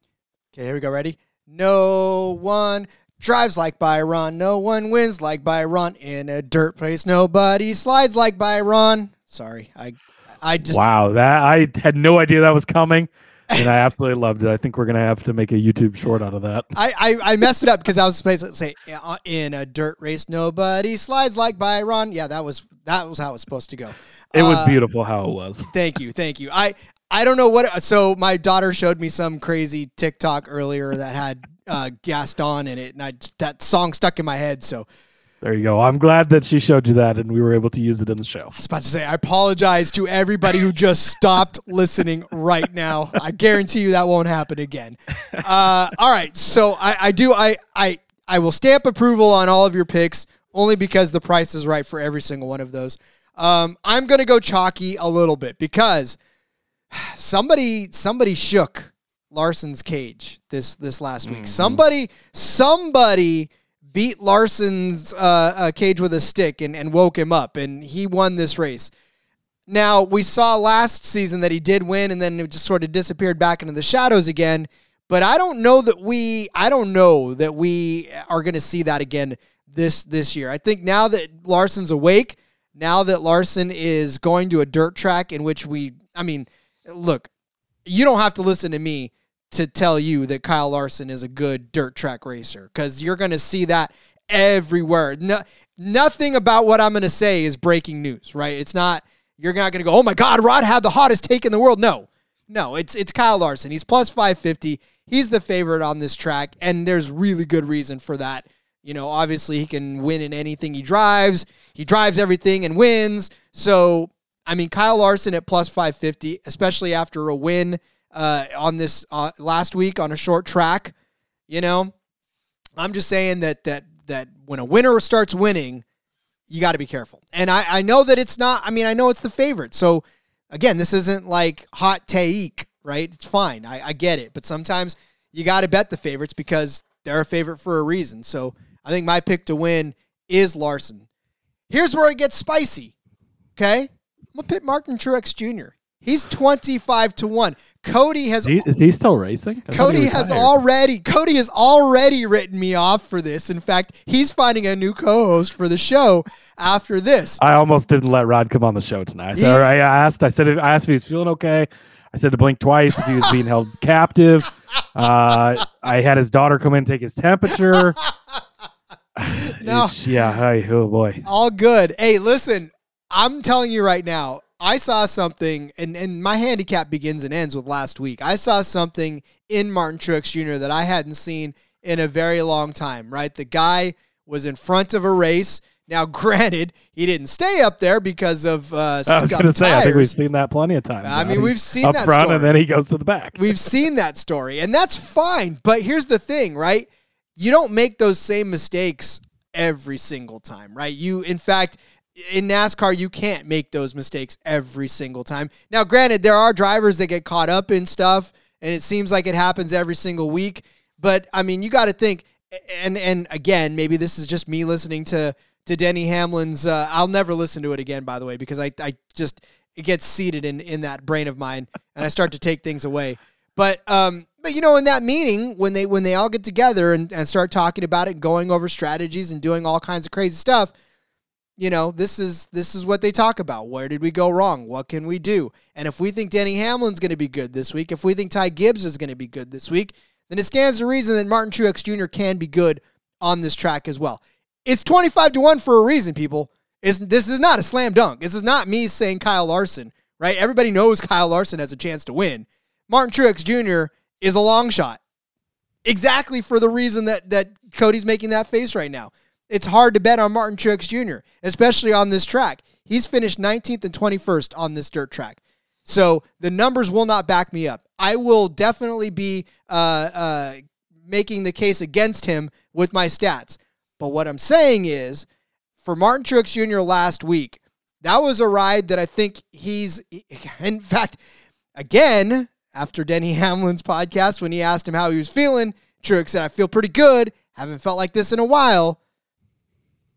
Okay, here we go. Ready? No one drives like Byron. No one wins like Byron in a dirt place. Nobody slides like Byron. Sorry, I, I just wow that I had no idea that was coming, and I absolutely loved it. I think we're gonna have to make a YouTube short out of that. I I, I messed it up because I was supposed to say uh, in a dirt race, nobody slides like Byron. Yeah, that was that was how it was supposed to go. It was uh, beautiful how it was. <laughs> Thank you, thank you. I I don't know what. So my daughter showed me some crazy TikTok earlier that had uh, Gaston in it, and I that song stuck in my head. So there you go. I'm glad that she showed you that, and we were able to use it in the show. I was about to say, I apologize to everybody who just stopped listening right now. I guarantee you that won't happen again. Uh, all right, so I, I do I I I will stamp approval on all of your picks only because the price is right for every single one of those. Um, I'm gonna go chalky a little bit because somebody somebody shook Larson's cage this this last week. Mm-hmm. Somebody somebody beat Larson's uh, uh, cage with a stick and, and woke him up, and he won this race. Now we saw last season that he did win, and then it just sort of disappeared back into the shadows again. But I don't know that we I don't know that we are going to see that again this this year. I think now that Larson's awake, now that Larson is going to a dirt track in which we I mean, look, you don't have to listen to me to tell you that Kyle Larson is a good dirt track racer because you're going to see that everywhere. No, nothing about what I'm going to say is breaking news, right? It's not. You're not going to go, oh my God, Rod had the hottest take in the world. No, no, it's it's Kyle Larson. He's plus 550. He's the favorite on this track, and there's really good reason for that. You know, obviously he can win in anything he drives. He drives everything and wins. So, I mean, Kyle Larson at plus 550, especially after a win uh, on this uh, last week on a short track. You know, I'm just saying that that that when a winner starts winning, you got to be careful. And I, I know that it's not, I mean, I know it's the favorite. So again, this isn't like hot take, right? It's fine. I, I get it. But sometimes you got to bet the favorites because they're a favorite for a reason. So I think my pick to win is Larson. Here's where it gets spicy. Okay. I'm to pick Martin Truex Jr. He's 25 to 1. Cody has Is he, is he still racing? I Cody has already Cody has already written me off for this. In fact, he's finding a new co-host for the show after this. I almost didn't let Rod come on the show tonight. I, said, Yeah. I asked. I said. I asked if he was feeling okay. I said to blink twice if he was being held captive. Uh, I had his daughter come in and take his temperature. <laughs> No. It's- yeah. Hi, oh boy. All good. Hey, listen, I'm telling you right now, I saw something, and, and my handicap begins and ends with last week. I saw something in Martin Truex Jr. that I hadn't seen in a very long time, right? The guy was in front of a race. Now, <laughs> granted, he didn't stay up there because of uh, I was going to say. I think we've seen that plenty of times. I mean, He's we've seen up that front, story. and then he goes to the back. <laughs> We've seen that story, and that's fine. But here's the thing, right? You don't make those same mistakes every single time, right? You, in fact, in NASCAR, you can't make those mistakes every single time. Now, granted, there are drivers that get caught up in stuff, and it seems like it happens every single week. But I mean, you got to think, and and again, maybe this is just me listening to to Denny Hamlin's. Uh, I'll never listen to it again, by the way, because I I just it gets seated in in that brain of mine, and I start to take things away. But um, but you know, in that meeting when they when they all get together and, and start talking about it, going over strategies and doing all kinds of crazy stuff, you know, this is this is what they talk about. Where did we go wrong? What can we do? And if we think Denny Hamlin's going to be good this week, if we think Ty Gibbs is going to be good this week, then it stands to reason that Martin Truex Jr. can be good on this track as well. It's 25 to 1 for a reason, people. It's, this is not a slam dunk. This is not me saying Kyle Larson, right? Everybody knows Kyle Larson has a chance to win. Martin Truex Jr. is a long shot. Exactly for the reason that that Cody's making that face right now. It's hard to bet on Martin Truex Jr., especially on this track. He's finished 19th and 21st on this dirt track. So the numbers will not back me up. I will definitely be uh, uh, making the case against him with my stats. But what I'm saying is, for Martin Truex Jr. last week, that was a ride that I think he's, <laughs> in fact, again, after Denny <laughs> Hamlin's podcast, when he asked him how he was feeling, Truex said, I feel pretty good. Haven't felt like this in a while.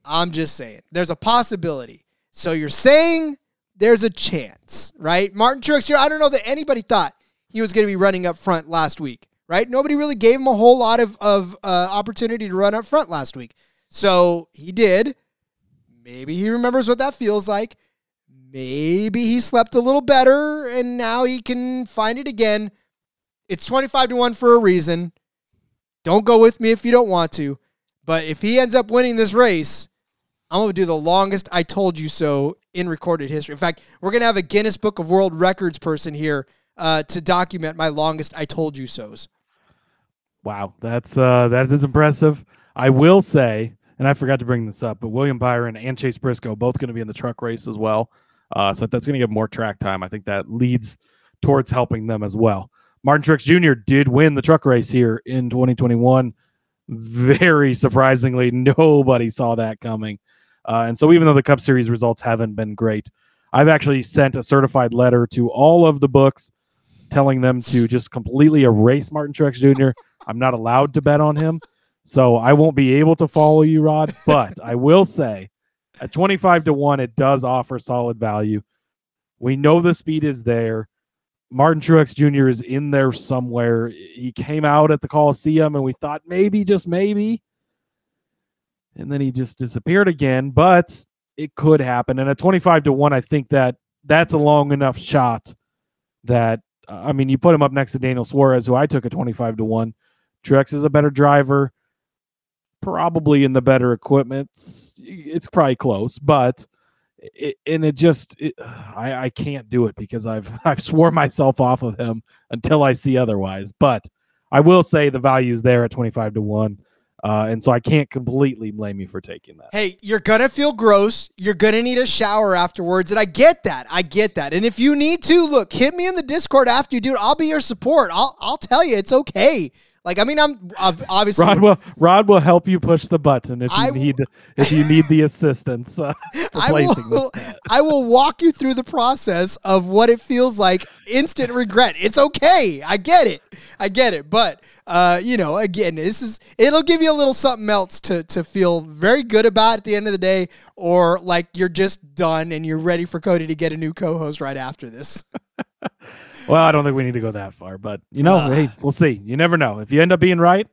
I'm just saying, there's a possibility. So you're saying there's a chance, right? Martin Truex Jr., I don't know that anybody thought he was going to be running up front last week, right? Nobody really gave him a whole lot of, of uh, opportunity to run up front last week. So he did. Maybe he remembers what that feels like. Maybe he slept a little better and now he can find it again. It's 25 to 1 for a reason. Don't go with me if you don't want to. But if he ends up winning this race, I'm going to do the longest I told you so in recorded history. In fact, we're going to have a Guinness Book of World Records person here uh, to document my longest I told you so's. Wow, that's uh, that is impressive. I will say, and I forgot to bring this up, but William Byron and Chase Briscoe both going to be in the truck race as well. Uh, so that's going to give more track time. I think that leads towards helping them as well. Martin Truex Jr. did win the truck race here in 2021. Very surprisingly, <laughs> nobody saw that coming. Uh, and so, even though the Cup Series results haven't been great, I've actually sent a certified letter to all of the books telling them to just completely erase Martin Truex Jr. I'm not allowed to bet on him. So I won't be able to follow you, Rod. But I will say at 25 to 1, it does offer solid value. We know the speed is there. Martin Truex Jr. is in there somewhere. He came out at the Coliseum and we thought maybe, just maybe. And then he just disappeared again. But it could happen. And at 25 to 1, I think that that's a long enough shot that, I mean, you put him up next to Daniel Suarez, who I took at 25 to 1. Truex is a better driver. probably in the better equipment. It's, it's probably close, but it, and it just it, I I can't do it because I've <laughs> I've swore myself off of him until I see otherwise. But I will say the value's there at twenty five to one. Uh, and so I can't completely blame you for taking that. Hey, you're gonna feel gross. You're gonna need a shower afterwards, and I get that. I get that. And if you need to, look, hit me in the Discord after you do it. I'll be your support. I'll I'll tell you it's okay. Like I mean, I'm I've obviously Rod will Rod will help you push the button if you I need if you need the assistance uh, <laughs> for I placing will, <laughs> I will walk you through the process of what it feels like. Instant regret. It's okay. I get it. I get it. But uh, you know, again, this is it'll give you a little something else to to feel very good about at the end of the day, or like you're just done and you're ready for Cody to get a new co-host right after this. <laughs> Well, I don't think we need to go that far, but you know, Uh. hey, we'll see. You never know. If you end up being right,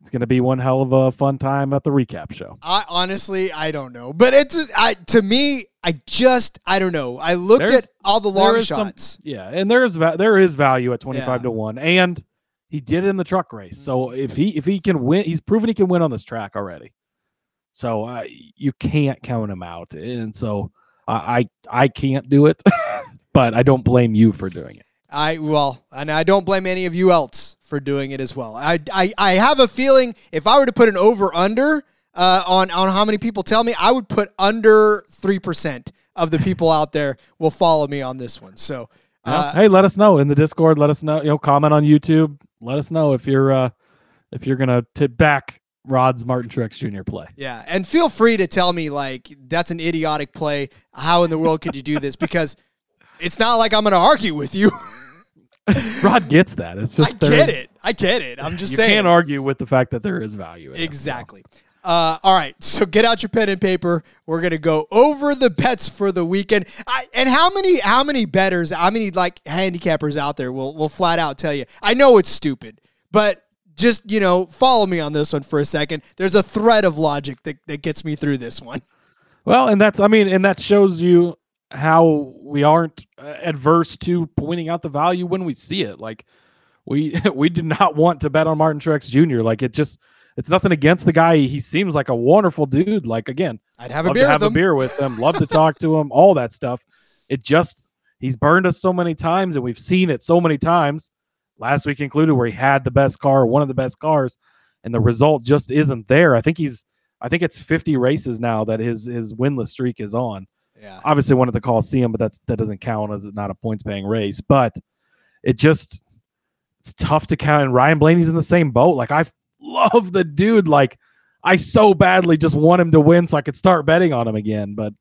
it's going to be one hell of a fun time at the recap show. I honestly, I don't know, but it's I to me, I just I don't know. I looked There's- at all the long is some- shots. Yeah, and there's there is value at twenty five Yeah. to one, and he did it in the truck race. So if he if he can win, he's proven he can win on this track already. So uh, you can't count him out, and so I I, I can't do it, <laughs> but I don't blame you for doing it. I well, and I don't blame any of you else for doing it as well. I I, I have a feeling if I were to put an over under uh, on on how many people tell me, I would put under three percent of the people out there will follow me on this one. So Yeah. uh, hey, let us know in the Discord. Let us know. You know, comment on YouTube. Let us know if you're uh if you're gonna tip back Rod's Martin Truex Jr. play. yeah, and feel free to tell me like that's an idiotic play. How in the world could you do this? Because it's not like I'm going to argue with you. <laughs> Rod gets that. It's just I get is- it. I get it. I'm just You saying. You can't argue with the fact that there is value. In it. Exactly. Uh, all right, so get out your pen and paper. We're gonna go over the bets for the weekend. I, and how many how many betters, how many like handicappers out there will will flat out tell you? I know it's stupid, but just you know, follow me on this one for a second. There's a thread of logic that, that gets me through this one. Well, and that's I mean, and that shows you how we aren't uh, adverse to pointing out the value when we see it. Like we <laughs> we did not want to bet on Martin Truex Jr. Like it just it's nothing against the guy. He seems like a wonderful dude. Like again, I'd have a beer to have with a beer with him. Love to talk to him. All that stuff. It just he's burned us so many times, and we've seen it so many times. Last week included, where he had the best car, one of the best cars, and the result just isn't there. I think he's, I think it's 50 races now that his his winless streak is on. Yeah. Obviously, one at the Coliseum, but that's that doesn't count as it's not a points paying race. But it just it's tough to count. And Ryan Blaney's in the same boat. Like I love the dude. Like I so badly just want him to win so I could start betting on him again. But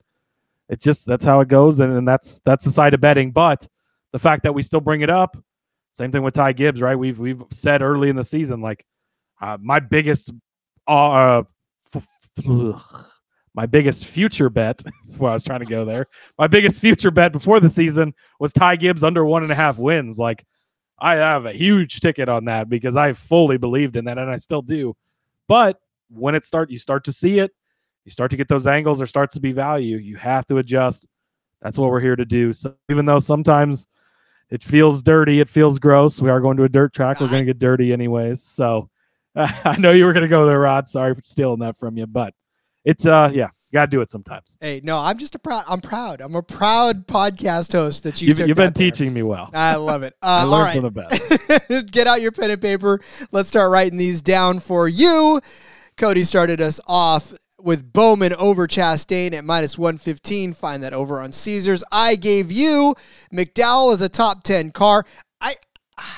it's just that's how it goes, and, and that's that's the side of betting. But the fact that we still bring it up, same thing with Ty Gibbs, right? We've we've said early in the season, like uh, my biggest uh f- ugh, my biggest future bet <laughs> is where I was trying to go there. My biggest future bet before the season was Ty Gibbs under one and a half wins. Like I have a huge ticket on that because I fully believed in that and I still do. But when it start you start to see it, you start to get those angles, there starts to be value. You have to adjust. That's what we're here to do. So even though sometimes it feels dirty, it feels gross. We are going to a dirt track. We're going to get dirty anyways. So <laughs> I know you were going to go there, Rod. Sorry for stealing that from you, but it's uh yeah, you got to do it sometimes. Hey, no, I'm just a proud. I'm proud. I'm a proud podcast host that you You've, you've been there. teaching me well. I love it. <laughs> I Uh, all learned right. from the best. <laughs> Get out your pen and paper. Let's start writing these down for you. Cody started us off with Bowman over Chastain at minus 115. Find that over on Caesars. I gave you McDowell as a top 10 car.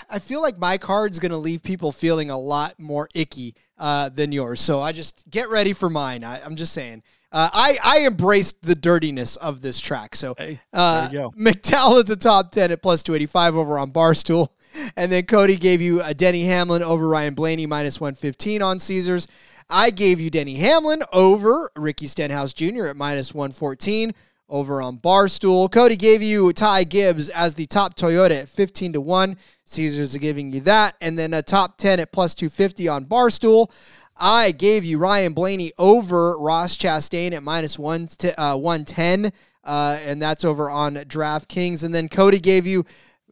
I feel like my card's going to leave people feeling a lot more icky uh, than yours. So I just get ready for mine. I, I'm just saying. Uh, I, I embraced the dirtiness of this track. So Hey, uh, there you go. <laughs> McDowell is a top 10 at plus 285 over on Barstool. <laughs> And then Cody gave you a Denny Hamlin over Ryan Blaney minus 115 on Caesars. I gave you Denny Hamlin over Ricky Stenhouse Jr. at minus 114 over on Barstool. Cody gave you Ty Gibbs as the top Toyota at 15 to 1. Caesars are giving you that. And then a top 10 at plus 250 on Barstool. I gave you Ryan Blaney over Ross Chastain at minus one t- uh, 110. Uh, and that's over on DraftKings. And then Cody gave you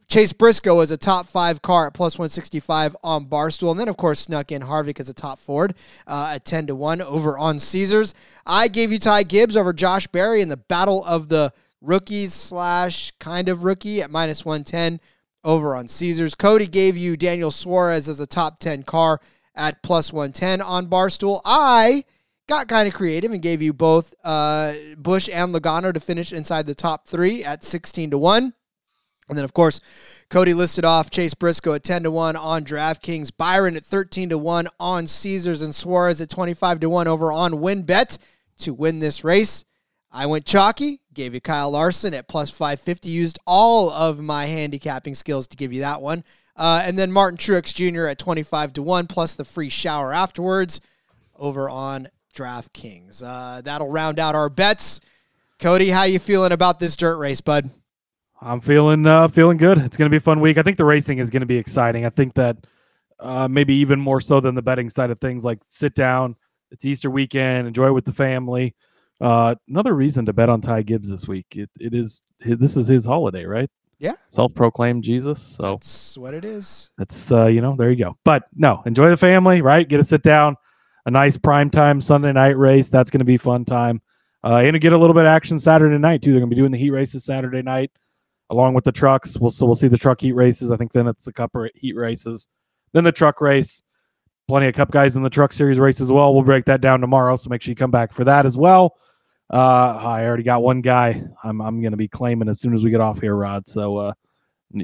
Chase Briscoe as a top five car at plus 165 on Barstool. And then, of course, snuck in Harvick as a top Ford uh, at 10 to 1 over on Caesars. I gave you Ty Gibbs over Josh Berry in the battle of the rookies slash kind of rookie at minus 110 over on Caesars. Cody gave you Daniel Suarez as a top 10 car at plus 110 on Barstool. I got kind of creative and gave you both uh, Busch and Logano to finish inside the top three at 16 to 1. And then, of course, Cody listed off Chase Briscoe at 10 to 1 on DraftKings, Byron at 13 to 1 on Caesars, and Suarez at 25 to 1 over on WynnBET to win this race. I went chalky, gave you Kyle Larson at plus 550, used all of my handicapping skills to give you that one. Uh, and then Martin Truex Jr. at 25 to 1, plus the free shower afterwards over on DraftKings. Uh, that'll round out our bets. Cody, how you feeling about this dirt race, bud? I'm feeling uh, feeling good. It's going to be a fun week. I think the racing is going to be exciting. I think that uh, maybe even more so than the betting side of things. Like sit down, it's Easter weekend, enjoy it with the family. Uh, another reason to bet on Ty Gibbs this week. It it is this is his holiday, right? Yeah. Self-proclaimed Jesus. So that's what it is. That's uh, you know, there you go. But no, enjoy the family, right? Get to sit down. A nice prime time Sunday night race. That's going to be fun time. Uh, and to get a little bit of action Saturday night too. They're going to be doing the heat races Saturday night along with the trucks. We'll so we'll see the truck heat races. I think then it's the cup heat races, then the truck race. Plenty of cup guys in the truck series race as well. We'll break that down tomorrow, so make sure you come back for that as well. Uh, I already got one guy. I'm I'm to be claiming as soon as we get off here, Rod. So uh,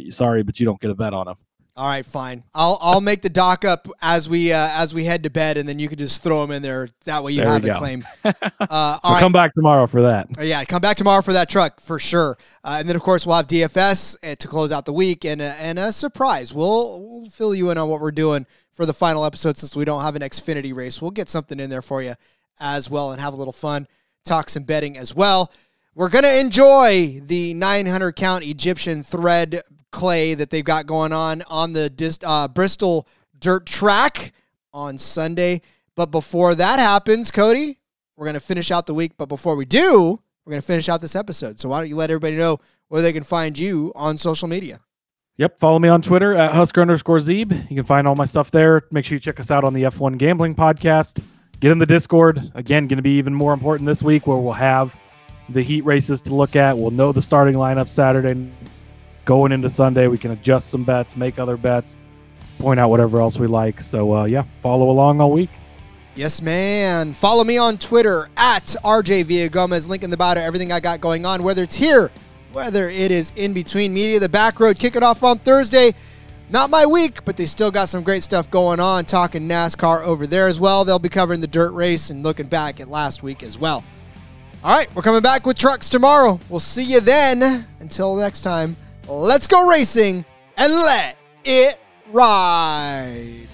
sorry, but you don't get a bet on him. All right, fine. I'll I'll make the dock up as we uh, as we head to bed, and then you can just throw them in there. That way you There have it go. claimed. <laughs> Uh, So all right. come back tomorrow for that. Uh, yeah, come back tomorrow for that truck for sure. Uh, and then of course we'll have DFS uh, to close out the week, and a, and a surprise. We'll we'll fill you in on what we're doing for the final episode since we don't have an Xfinity race. We'll get something in there for you as well, and have a little fun, talk some betting as well. We're gonna enjoy the 900 count Egyptian thread clay that they've got going on on the dis, uh, Bristol dirt track on Sunday. But before that happens, Cody, we're going to finish out the week. But before we do, we're going to finish out this episode. So why don't you let everybody know where they can find you on social media? Yep. Follow me on Twitter at Husker underscore Zeeb. You can find all my stuff there. Make sure you check us out on the F1 Gambling Podcast. Get in the Discord. Again, going to be even more important this week where we'll have the heat races to look at. We'll know the starting lineup Saturday. Going into Sunday, we can adjust some bets, make other bets, point out whatever else we like. So, uh, yeah, follow along all week. Yes, man. Follow me on Twitter at RJ Gomez. Link in the bio to everything I got going on, whether it's here, whether it is in between media, the back road, kick it off on Thursday. Not my week, but they still got some great stuff going on. Talking NASCAR over there as well. They'll be covering the dirt race and looking back at last week as well. All right, we're coming back with trucks tomorrow. We'll see you then. Until next time, let's go racing and let it ride.